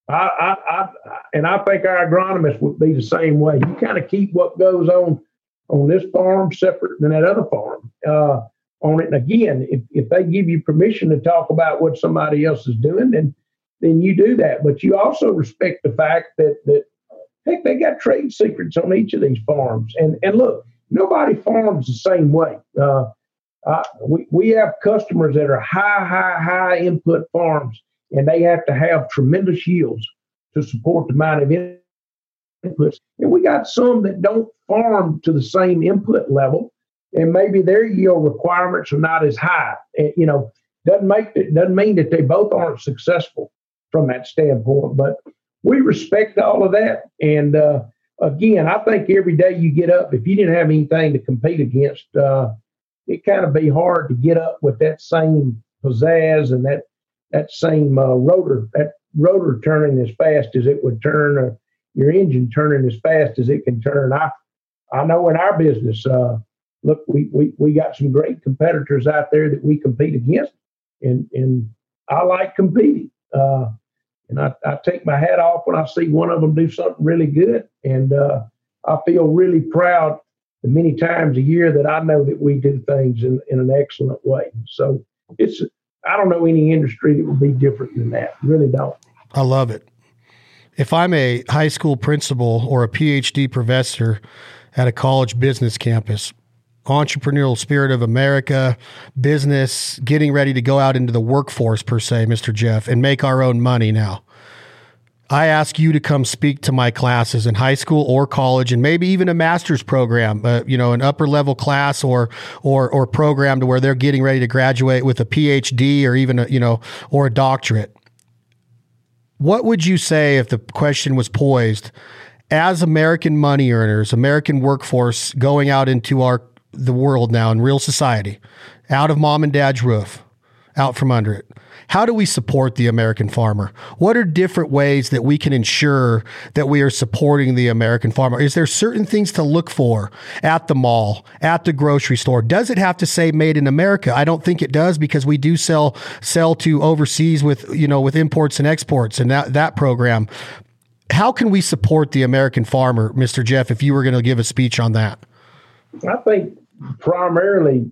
I, I, I, and I think our agronomists would be the same way. You kind of keep what goes on on this farm separate than that other farm uh, on it. And again, if, if they give you permission to talk about what somebody else is doing, then then you do that. But you also respect the fact that that heck, they got trade secrets on each of these farms. And and look, nobody farms the same way. Uh, uh, we, we have customers that are high, high, high input farms, and they have to have tremendous yields to support the amount of inputs. And we got some that don't farm to the same input level, and maybe their yield requirements are not as high. And, you know, doesn't make it doesn't mean that they both aren't successful from that standpoint. But we respect all of that, and uh, again, I think every day you get up, if you didn't have anything to compete against. Uh, it kind of be hard to get up with that same pizzazz and that that same uh, rotor that rotor turning as fast as it would turn, or your engine turning as fast as it can turn. I I know in our business, uh, look, we, we we got some great competitors out there that we compete against, and and I like competing. Uh, and I, I take my hat off when I see one of them do something really good, and uh, I feel really proud the many times a year that I know that we do things in, in an excellent way. So it's I don't know any industry that would be different than that. Really don't. I love it. If I'm a high school principal or a PhD professor at a college business campus, entrepreneurial spirit of America, business, getting ready to go out into the workforce per se, Mr. Jeff, and make our own money now. I ask you to come speak to my classes in high school or college, and maybe even a master's program, uh, you know, an upper level class or or or program to where they're getting ready to graduate with a PhD or even a you know or a doctorate. What would you say if the question was poised as American money earners, American workforce going out into our the world now in real society, out of mom and dad's roof, out from under it? How do we support the American farmer? What are different ways that we can ensure that we are supporting the American farmer? Is there certain things to look for at the mall, at the grocery store? Does it have to say made in America? I don't think it does because we do sell sell to overseas with, you know, with imports and exports and that that program. How can we support the American farmer, Mr. Jeff, if you were going to give a speech on that? I think primarily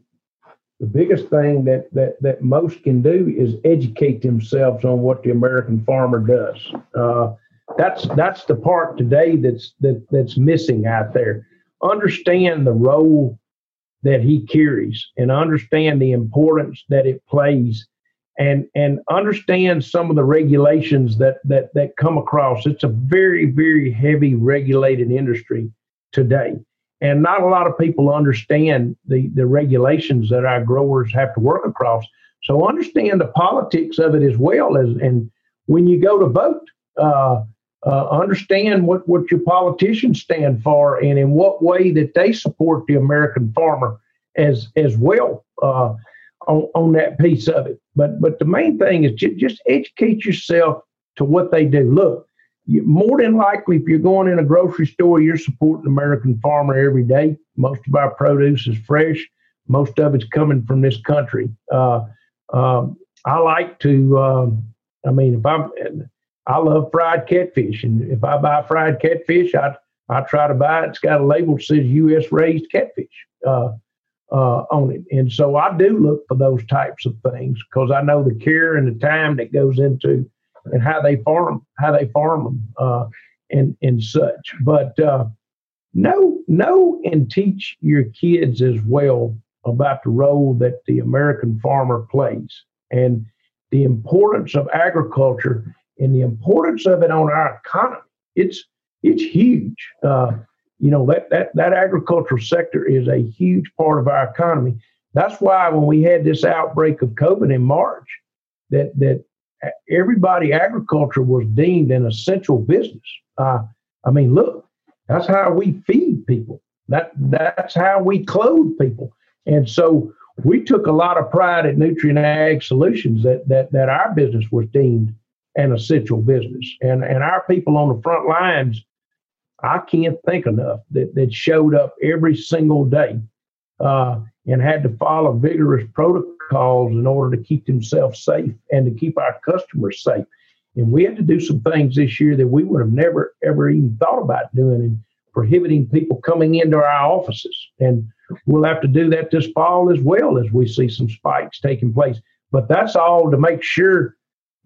the biggest thing that, that, that most can do is educate themselves on what the American farmer does. Uh, that's that's the part today that's that that's missing out there. Understand the role that he carries and understand the importance that it plays and and understand some of the regulations that that that come across. It's a very, very heavy regulated industry today and not a lot of people understand the, the regulations that our growers have to work across. So understand the politics of it as well as and when you go to vote, uh, uh, understand what, what your politicians stand for and in what way that they support the American farmer as as well uh, on, on that piece of it. But but the main thing is just, educate yourself to what they do. Look, more than likely, if you're going in a grocery store, you're supporting American farmer every day. Most of our produce is fresh. Most of it's coming from this country. Uh, um, I like to. Um, I mean, if I'm, I love fried catfish, and if I buy fried catfish, I I try to buy it. It's got a label that says U.S. raised catfish uh, uh, on it, and so I do look for those types of things because I know the care and the time that goes into and how they farm how they farm them uh, and and such. But uh, know know and teach your kids as well about the role that the American farmer plays and the importance of agriculture and the importance of it on our economy. It's it's huge. Uh, you know that that that agricultural sector is a huge part of our economy. That's why when we had this outbreak of COVID in March, that that everybody agriculture was deemed an essential business. Uh, I mean, look, that's how we feed people. That that's how we clothe people. And so we took a lot of pride at Nutrien Ag Solutions that that that our business was deemed an essential business. And and our people on the front lines, I can't think enough that, that showed up every single day uh, and had to follow vigorous protocols in order to keep themselves safe and to keep our customers safe. And we had to do some things this year that we would have never ever even thought about doing and prohibiting people coming into our offices. And we'll have to do that this fall as well as we see some spikes taking place. But that's all to make sure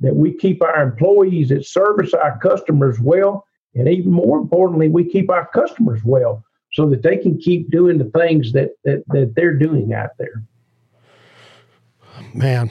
that we keep our employees that service our customers well. And even more importantly, we keep our customers well so that they can keep doing the things that, that, that they're doing out there. Man,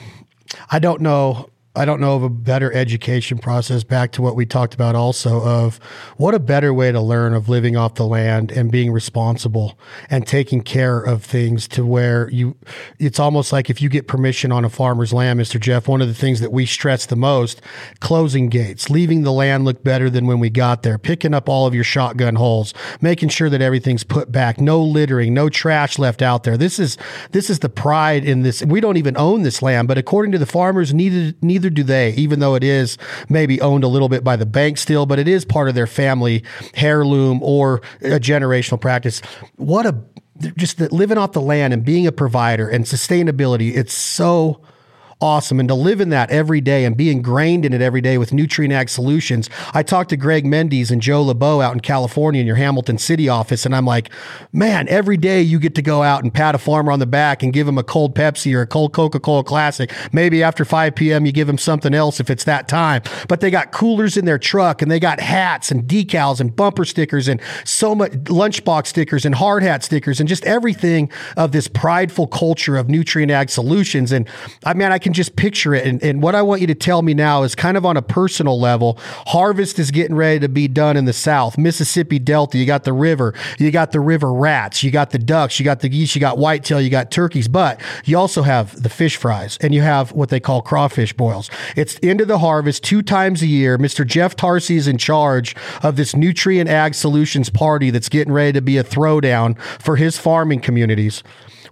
I don't know I don't know of a better education process back to what we talked about also of what a better way to learn of living off the land and being responsible and taking care of things to where you it's almost like if you get permission on a farmer's land Mr. Jeff one of the things that we stress the most closing gates leaving the land look better than when we got there picking up all of your shotgun holes making sure that everything's put back no littering no trash left out there this is this is the pride in this we don't even own this land but according to the farmers neither neither neither do they, even though it is maybe owned a little bit by the bank still, but it is part of their family heirloom or a generational practice. What a just living off the land and being a provider and sustainability. It's so awesome. And to live in that every day and be ingrained in it every day with Nutrien Ag Solutions. I talked to Greg Mendes and Joe LeBeau out in California in your Hamilton City office, and I'm like, man, every day you get to go out and pat a farmer on the back and give him a cold Pepsi or a cold Coca Cola Classic. Maybe after 5 p.m., you give him something else if it's that time. But they got coolers in their truck and they got hats and decals and bumper stickers and so much lunchbox stickers and hard hat stickers and just everything of this prideful culture of Nutrien Ag Solutions. And I mean, I can can just picture it. And, and what I want you to tell me now is kind of on a personal level. Harvest is getting ready to be done in the South. Mississippi Delta, you got the river, you got the river rats, you got the ducks, you got the geese, you got whitetail, you got turkeys, but you also have the fish fries and you have what they call crawfish boils. It's into the harvest two times a year. Mr. Jeff Tarsi is in charge of this Nutrien Ag Solutions party that's getting ready to be a throwdown for his farming communities.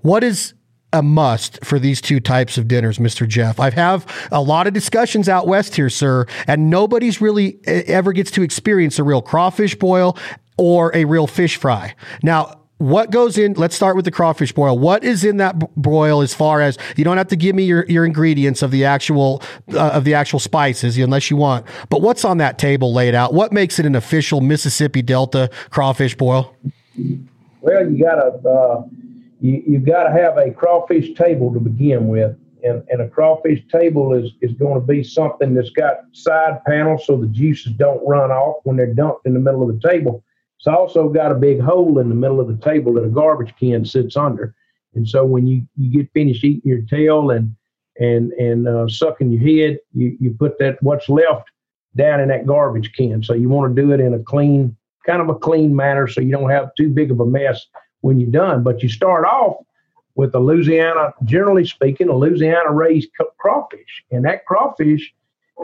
What is a must for these two types of dinners, Mr. Jeff. I have a lot of discussions out west here, sir, and nobody's really ever gets to experience a real crawfish boil or a real fish fry. Now, what goes in let's start with the crawfish boil what is in that broil as far as you don't have to give me your, your ingredients of the actual uh, of the actual spices unless you want but what's on that table laid out what makes it an official mississippi delta crawfish boil well you got a uh, you, you've got to have a crawfish table to begin with. And, and a crawfish table is, is going to be something that's got side panels so the juices don't run off when they're dumped in the middle of the table. It's also got a big hole in the middle of the table that a garbage can sits under. And so when you, you get finished eating your tail and and and uh, sucking your head, you, you put that what's left down in that garbage can. So you want to do it in a clean, kind of a clean manner, so you don't have too big of a mess when you're done. But you start off with a Louisiana, generally speaking, a Louisiana raised crawfish, and that crawfish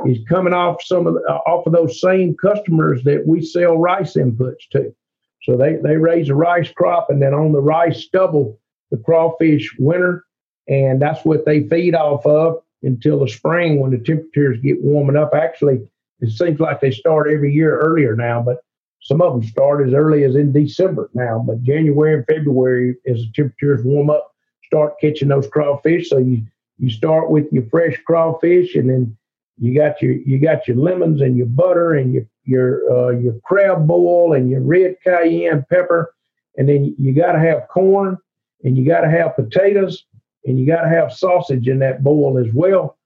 is coming off some of the, uh, off of those same customers that we sell rice inputs to. So they they raise a rice crop, and then on the rice stubble, the crawfish winter, and that's what they feed off of until the spring when the temperatures get warm enough. Actually, it seems like they start every year earlier now, but some of them start as early as in December now, but January and February, as the temperatures warm up, start catching those crawfish. So you you start with your fresh crawfish, and then you got your you got your lemons and your butter and your your uh, your crab boil and your red cayenne pepper, and then you got to have corn and you got to have potatoes and you got to have sausage in that bowl as well.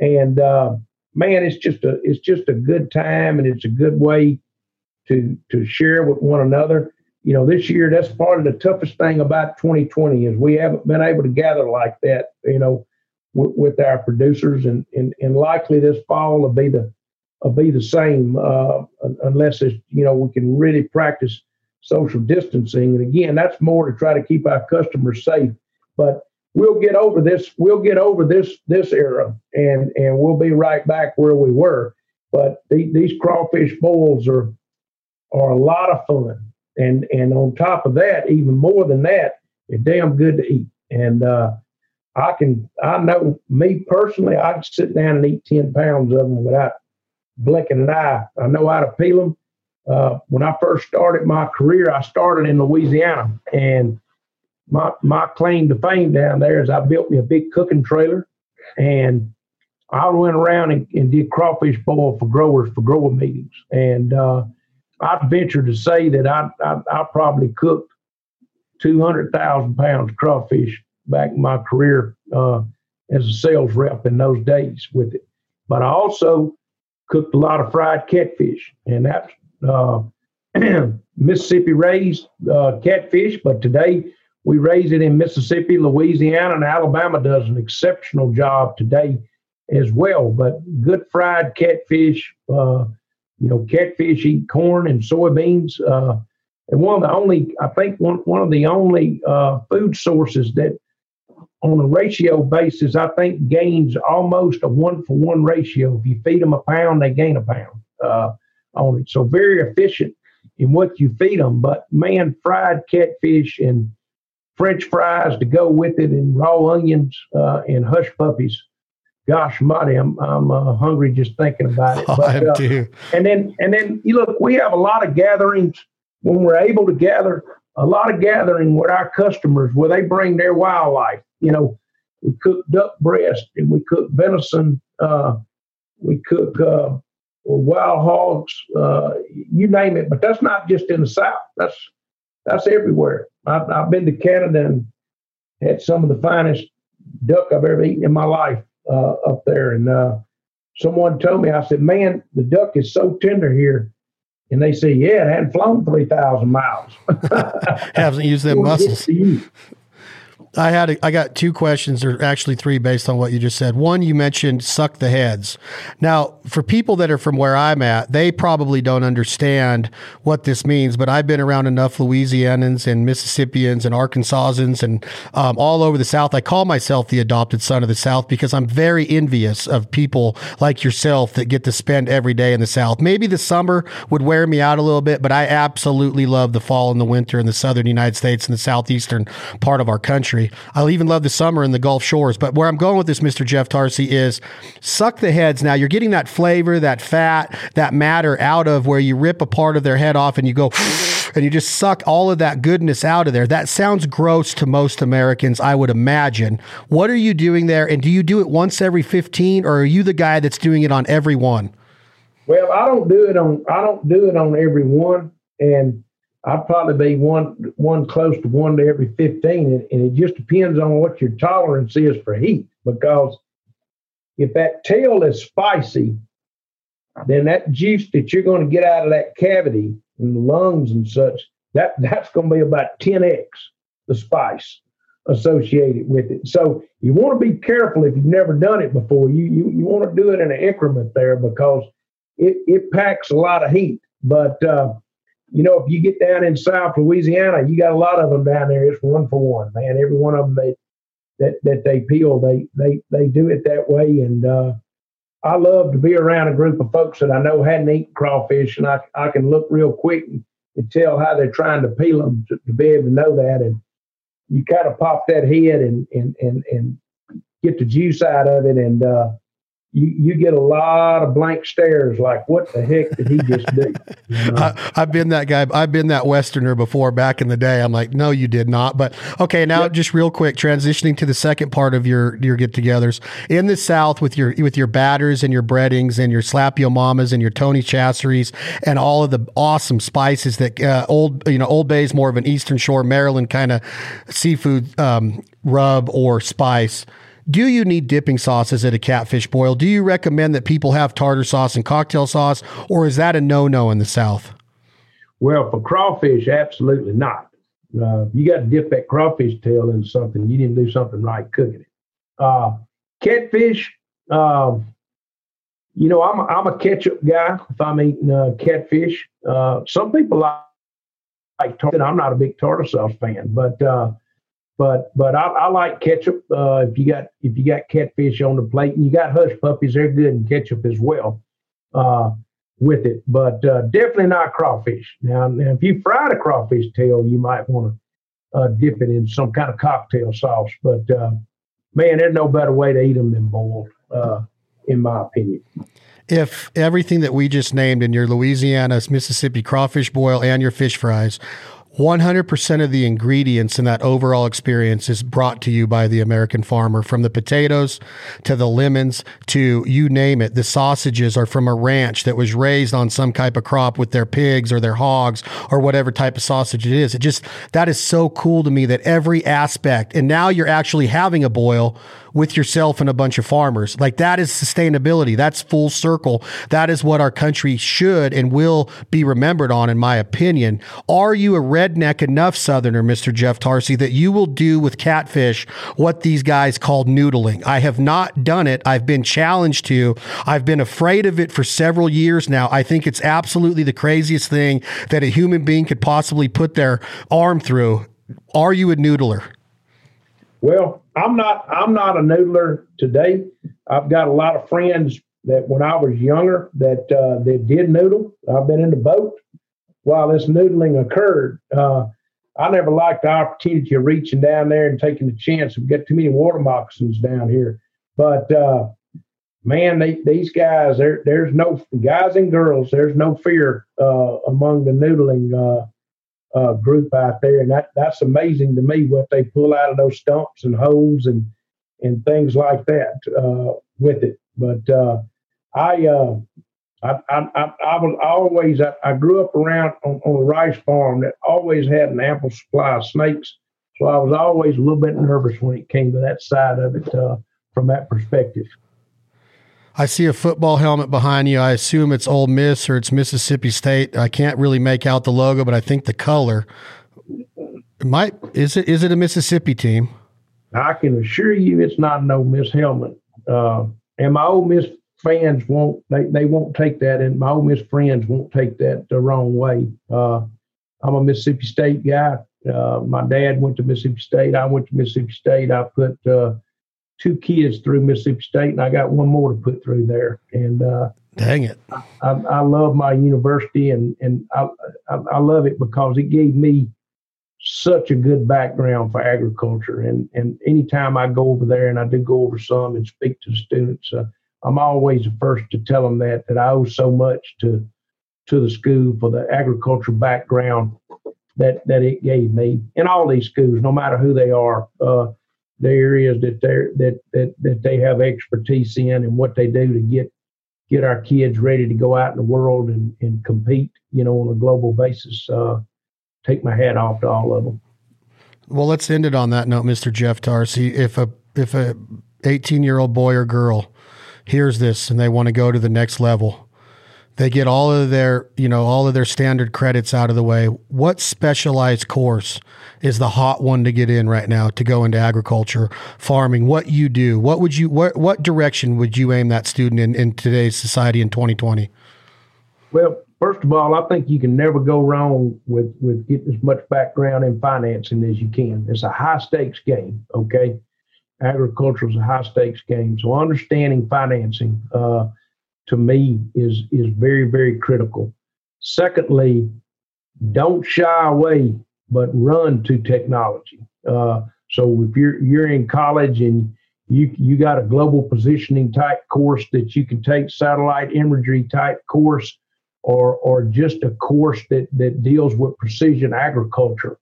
And uh, man, it's just a it's just a good time, and it's a good way to to share with one another. You know, this year that's part of the toughest thing about 2020 is we haven't been able to gather like that. You know, with, with our producers, and, and and likely this fall will be the will be the same uh, unless it's you know we can really practice social distancing. And again, that's more to try to keep our customers safe. But we'll get over this. We'll get over this this era, and and we'll be right back where we were. But the, these crawfish boils are are a lot of fun, and and on top of that, even more than that, they're damn good to eat. And uh, I can, I know me personally, I can sit down and eat 10 pounds of them without blinking an eye. I know how to peel them. Uh, when I first started my career, I started in Louisiana, and my my claim to fame down there is I built me a big cooking trailer, and I went around and, and did crawfish boil for growers for grower meetings, and uh, I'd venture to say that I I, I probably cooked two hundred thousand pounds of crawfish back in my career uh, as a sales rep in those days with it. But I also cooked a lot of fried catfish, and that's uh, [CLEARS THROAT] Mississippi raised uh, catfish. But today we raise it in Mississippi, Louisiana, and Alabama does an exceptional job today as well. But good fried catfish, uh, you know, catfish eat corn and soybeans. Uh, and one of the only, I think, one, one of the only uh, food sources that on a ratio basis, I think gains almost a one for one ratio. If you feed them a pound, they gain a pound uh, on it. So very efficient in what you feed them. But man, fried catfish and French fries to go with it, and raw onions uh, and hush puppies. Gosh, mighty, I'm I'm uh, hungry just thinking about it. [LAUGHS] Oh, but, I am uh, too. And then and then you look, we have a lot of gatherings when we're able to gather a lot of gathering with our customers where they bring their wildlife. You know, we cook duck breast and we cook venison. Uh, we cook uh, wild hogs. Uh, you name it. But that's not just in the South. That's that's everywhere. I've, I've, been to Canada and had some of the finest duck I've ever eaten in my life uh, up there. And uh, someone told me, I said, "Man, the duck is so tender here." And they say, yeah, it hadn't flown 3,000 miles. [LAUGHS] Hasn't used them [LAUGHS] muscles. I had a, I got two questions, or actually three, based on what you just said. One, you mentioned suck the heads. Now, for people that are from where I'm at, they probably don't understand what this means. But I've been around enough Louisianans and Mississippians and Arkansasans and um, all over the South. I call myself the adopted son of the South because I'm very envious of people like yourself that get to spend every day in the South. Maybe the summer would wear me out a little bit, but I absolutely love the fall and the winter in the southern United States and the southeastern part of our country country. I even love the summer in the Gulf Shores. But where I'm going with this, Mr. Jeff Tarsi, is suck the heads. Now you're getting that flavor, that fat, that matter out of where you rip a part of their head off and you go [SIGHS] and you just suck all of that goodness out of there. That sounds gross to most Americans, I would imagine. What are you doing there? And do you do it once every 15 or are you the guy that's doing it on every one? Well, I don't do it on I don't do it on every one. And I'd probably be one one close to one to every 15. And, and, it just depends on what your tolerance is for heat. Because if that tail is spicy, then that juice that you're going to get out of that cavity in the lungs and such, that, [LAUGHS] that's going to be about 10x the spice associated with it. So you want to be careful if you've never done it before. You you, you want to do it in an increment there because it, it packs a lot of heat. But uh, you know, if you get down in South Louisiana, you got a lot of them down there. It's one for one, man. Every one of them they that that they peel, they they they do it that way. And uh, I love to be around a group of folks that I know hadn't eaten crawfish, and I I can look real quick and, and tell how they're trying to peel them to, to, be able to know that. And you kind of pop that head and and and and get the juice out of it, and uh, you, you get a lot of blank stares like what the heck did he just do? [LAUGHS] You know? I, have been that guy. I've been that westerner before back in the day. I'm like no you did not. But okay now yep. just real quick transitioning to the second part of your your get-togethers. In the south with your with your batters and your breadings and your slap yo mamas and your tony Chachere's and all of the awesome spices that uh, old you know old bay is more of an eastern shore maryland kind of seafood um, rub or spice do you need dipping sauces at a catfish boil? Do you recommend that people have tartar sauce and cocktail sauce, or is that a no no in the South? Well, for crawfish, absolutely not. Uh, you got to dip that crawfish tail in something. You didn't do something right cooking it. Uh, catfish, um, you know, I'm a, I'm a ketchup guy if I'm eating uh, catfish. Uh, some people like, like tartar. I'm not a big tartar sauce fan, but uh, but but I, I like ketchup. Uh, if you got if you got catfish on the plate and you got hush puppies, they're good in ketchup as well uh, with it. But uh, definitely not crawfish. Now, now, if you fried a crawfish tail, you might want to uh, dip it in some kind of cocktail sauce. But uh, man, there's no better way to eat them than boiled, uh, in my opinion if everything that we just named in your Louisiana, Mississippi crawfish boil and your fish fries 100% of the ingredients in that overall experience is brought to you by the American farmer from the potatoes to the lemons to you name it. The sausages are from a ranch that was raised on some type of crop with their pigs or their hogs or whatever type of sausage it is. It just, that is so cool to me that every aspect, and now you're actually having a boil with yourself and a bunch of farmers. Like that is sustainability. That's full circle. That is what our country should and will be remembered on, in my opinion. Are you a redneck enough Southerner, Mr. Jeff Tarsi, that you will do with catfish what these guys call noodling? I have not done it. I've been challenged to. I've been afraid of it for several years now. I think it's absolutely the craziest thing that a human being could possibly put their arm through. Are you a noodler? Well, I'm not. I'm not a noodler today. I've got a lot of friends that when I was younger that uh, that did noodle. I've been in the boat while this noodling occurred. Uh, I never liked the opportunity of reaching down there and taking the chance of get too many water moccasins down here. But uh, man, they, these guys, there, there's no guys and girls. There's no fear uh, among the noodling uh, group out there, and that that's amazing to me what they pull out of those stumps and holes and and things like that uh, with it. But uh, I, uh, I, I, I, I was always I, I grew up around on, on, a rice farm that always had an ample supply of snakes, so I was always a little bit nervous when it came to that side of it uh, from that perspective. I see a football helmet behind you. I assume it's Ole Miss or it's Mississippi State. I can't really make out the logo, but I think the color might is it is it a Mississippi team? I can assure you it's not Ole Miss helmet. Uh, and my Ole Miss fans won't they, they won't take that and my Ole Miss friends won't take that the wrong way. Uh, I'm a Mississippi State guy. Uh, my dad went to Mississippi State. I went to Mississippi State. I put uh, two kids through Mississippi State, and I got one more to put through there. And uh, dang it, I, I, love my university, and and I, I, I love it because it gave me such a good background for agriculture. And and anytime I go over there, and I do go over some and speak to the students, uh, I'm always the first to tell them that that I owe so much to to the school for the agriculture background that that it gave me in all these schools, no matter who they are. Uh, the areas that they that, that that they have expertise in and what they do to get get our kids ready to go out in the world and, and compete, you know, on a global basis. Uh, take my hat off to all of them. Well, let's end it on that note, Mr. Jeff Tarsi. If a if a 18 year old boy or girl hears this and they want to go to the next level, they get all of their, you know, all of their standard credits out of the way. What specialized course is the hot one to get in right now to go into agriculture, farming? What you do? What would you what what direction would you aim that student in in today's society in 2020? Well, first of all, I think you can never go wrong with with getting as much background in financing as you can. It's a high stakes game, okay? Agriculture is a high stakes game, so understanding financing. Uh, to me is is very very critical. Secondly, don't shy away, but run to technology. Uh, so if you're you're in college and you you got a global positioning type course that you can take, satellite imagery type course, or or just a course that that deals with precision agriculture,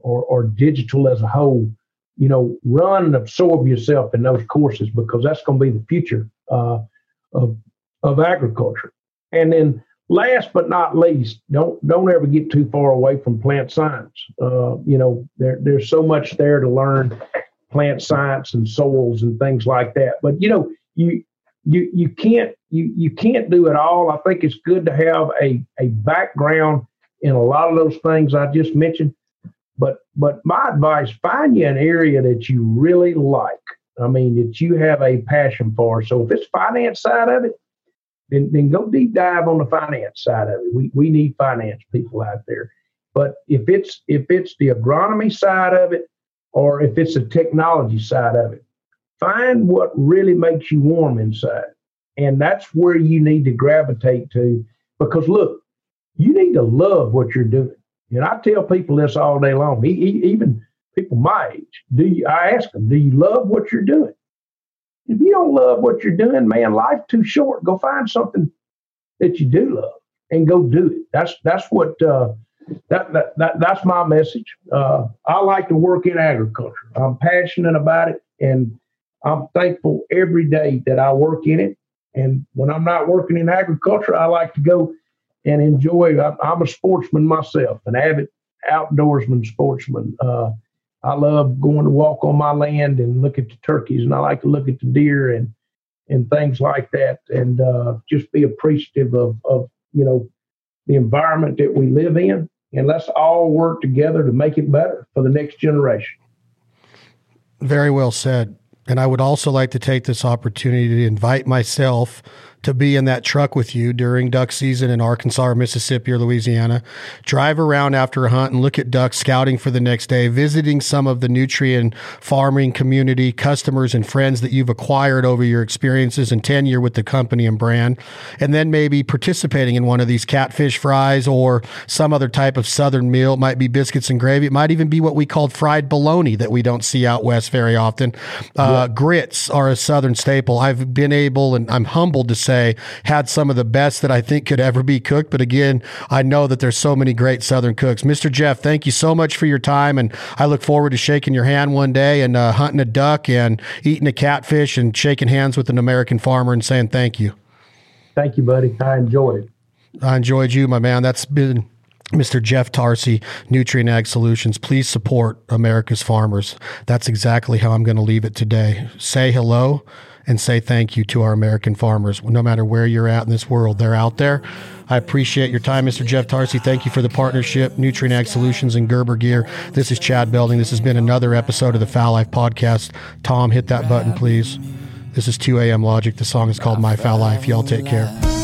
or or digital as a whole. You know, run and absorb yourself in those courses because that's going to be the future uh, of of agriculture. And then last but not least, don't don't ever get too far away from plant science. Uh, you know, there, there's so much there to learn plant science and soils and things like that. But you know, you you you can't you you can't do it all. I think it's good to have a a background in a lot of those things I just mentioned. But but my advice: find you an area that you really like. I mean, that you have a passion for. So if it's finance side of it, then, then go deep dive on the finance side of it. We, we need finance people out there. But if it's if it's the agronomy side of it, or if it's the technology side of it. Find what really makes you warm inside. And that's where you need to gravitate to because look, you need to love what you're doing. And I tell people this all day long, even people my age. Do you, I ask them, do you love what you're doing? If you don't love what you're doing, man, life's too short. Go find something that you do love and go do it. That's that's what uh, that, that, that that's my message. Uh, I like to work in agriculture. I'm passionate about it, and I'm thankful every day that I work in it. And when I'm not working in agriculture, I like to go and enjoy. I'm a sportsman myself, an avid outdoorsman sportsman. Uh, I love going to walk on my land and look at the turkeys, and I like to look at the deer and and things like that, and uh, just be appreciative of of you know the environment that we live in, and let's all work together to make it better for the next generation. Very well said. And I would also like to take this opportunity to invite myself to be in that truck with you during duck season in Arkansas or Mississippi or Louisiana. Drive around after a hunt and look at ducks, scouting for the next day, visiting some of the Nutrien farming community, customers and friends that you've acquired over your experiences and tenure with the company and brand. And then maybe participating in one of these catfish fries or some other type of southern meal. It might be biscuits and gravy. It might even be what we called fried bologna that we don't see out west very often. Uh, yeah. Grits are a southern staple. I've been able and I'm humbled to say say had some of the best that I think could ever be cooked. But again, I know that there's so many great Southern cooks. Mr. Jeff, thank you so much for your time. And I look forward to shaking your hand one day and uh, hunting a duck and eating a catfish and shaking hands with an American farmer and saying thank you. Thank you, buddy. I enjoyed it. I enjoyed you, my man. That's been Mr. Jeff Tarsi, Nutrien Ag Solutions. Please support America's farmers. That's exactly how I'm going to leave it today. Say hello and say thank you to our American farmers. No matter where you're at in this world, they're out there. I appreciate your time, Mr. Jeff Tarsi. Thank you for the partnership, Nutrien Ag Solutions and Gerber Gear. This is Chad Belding. This has been another episode of the Fowl Life Podcast. Tom, hit that button, please. This is 2 a.m. Logic. The song is called My Fowl Life. Y'all take care.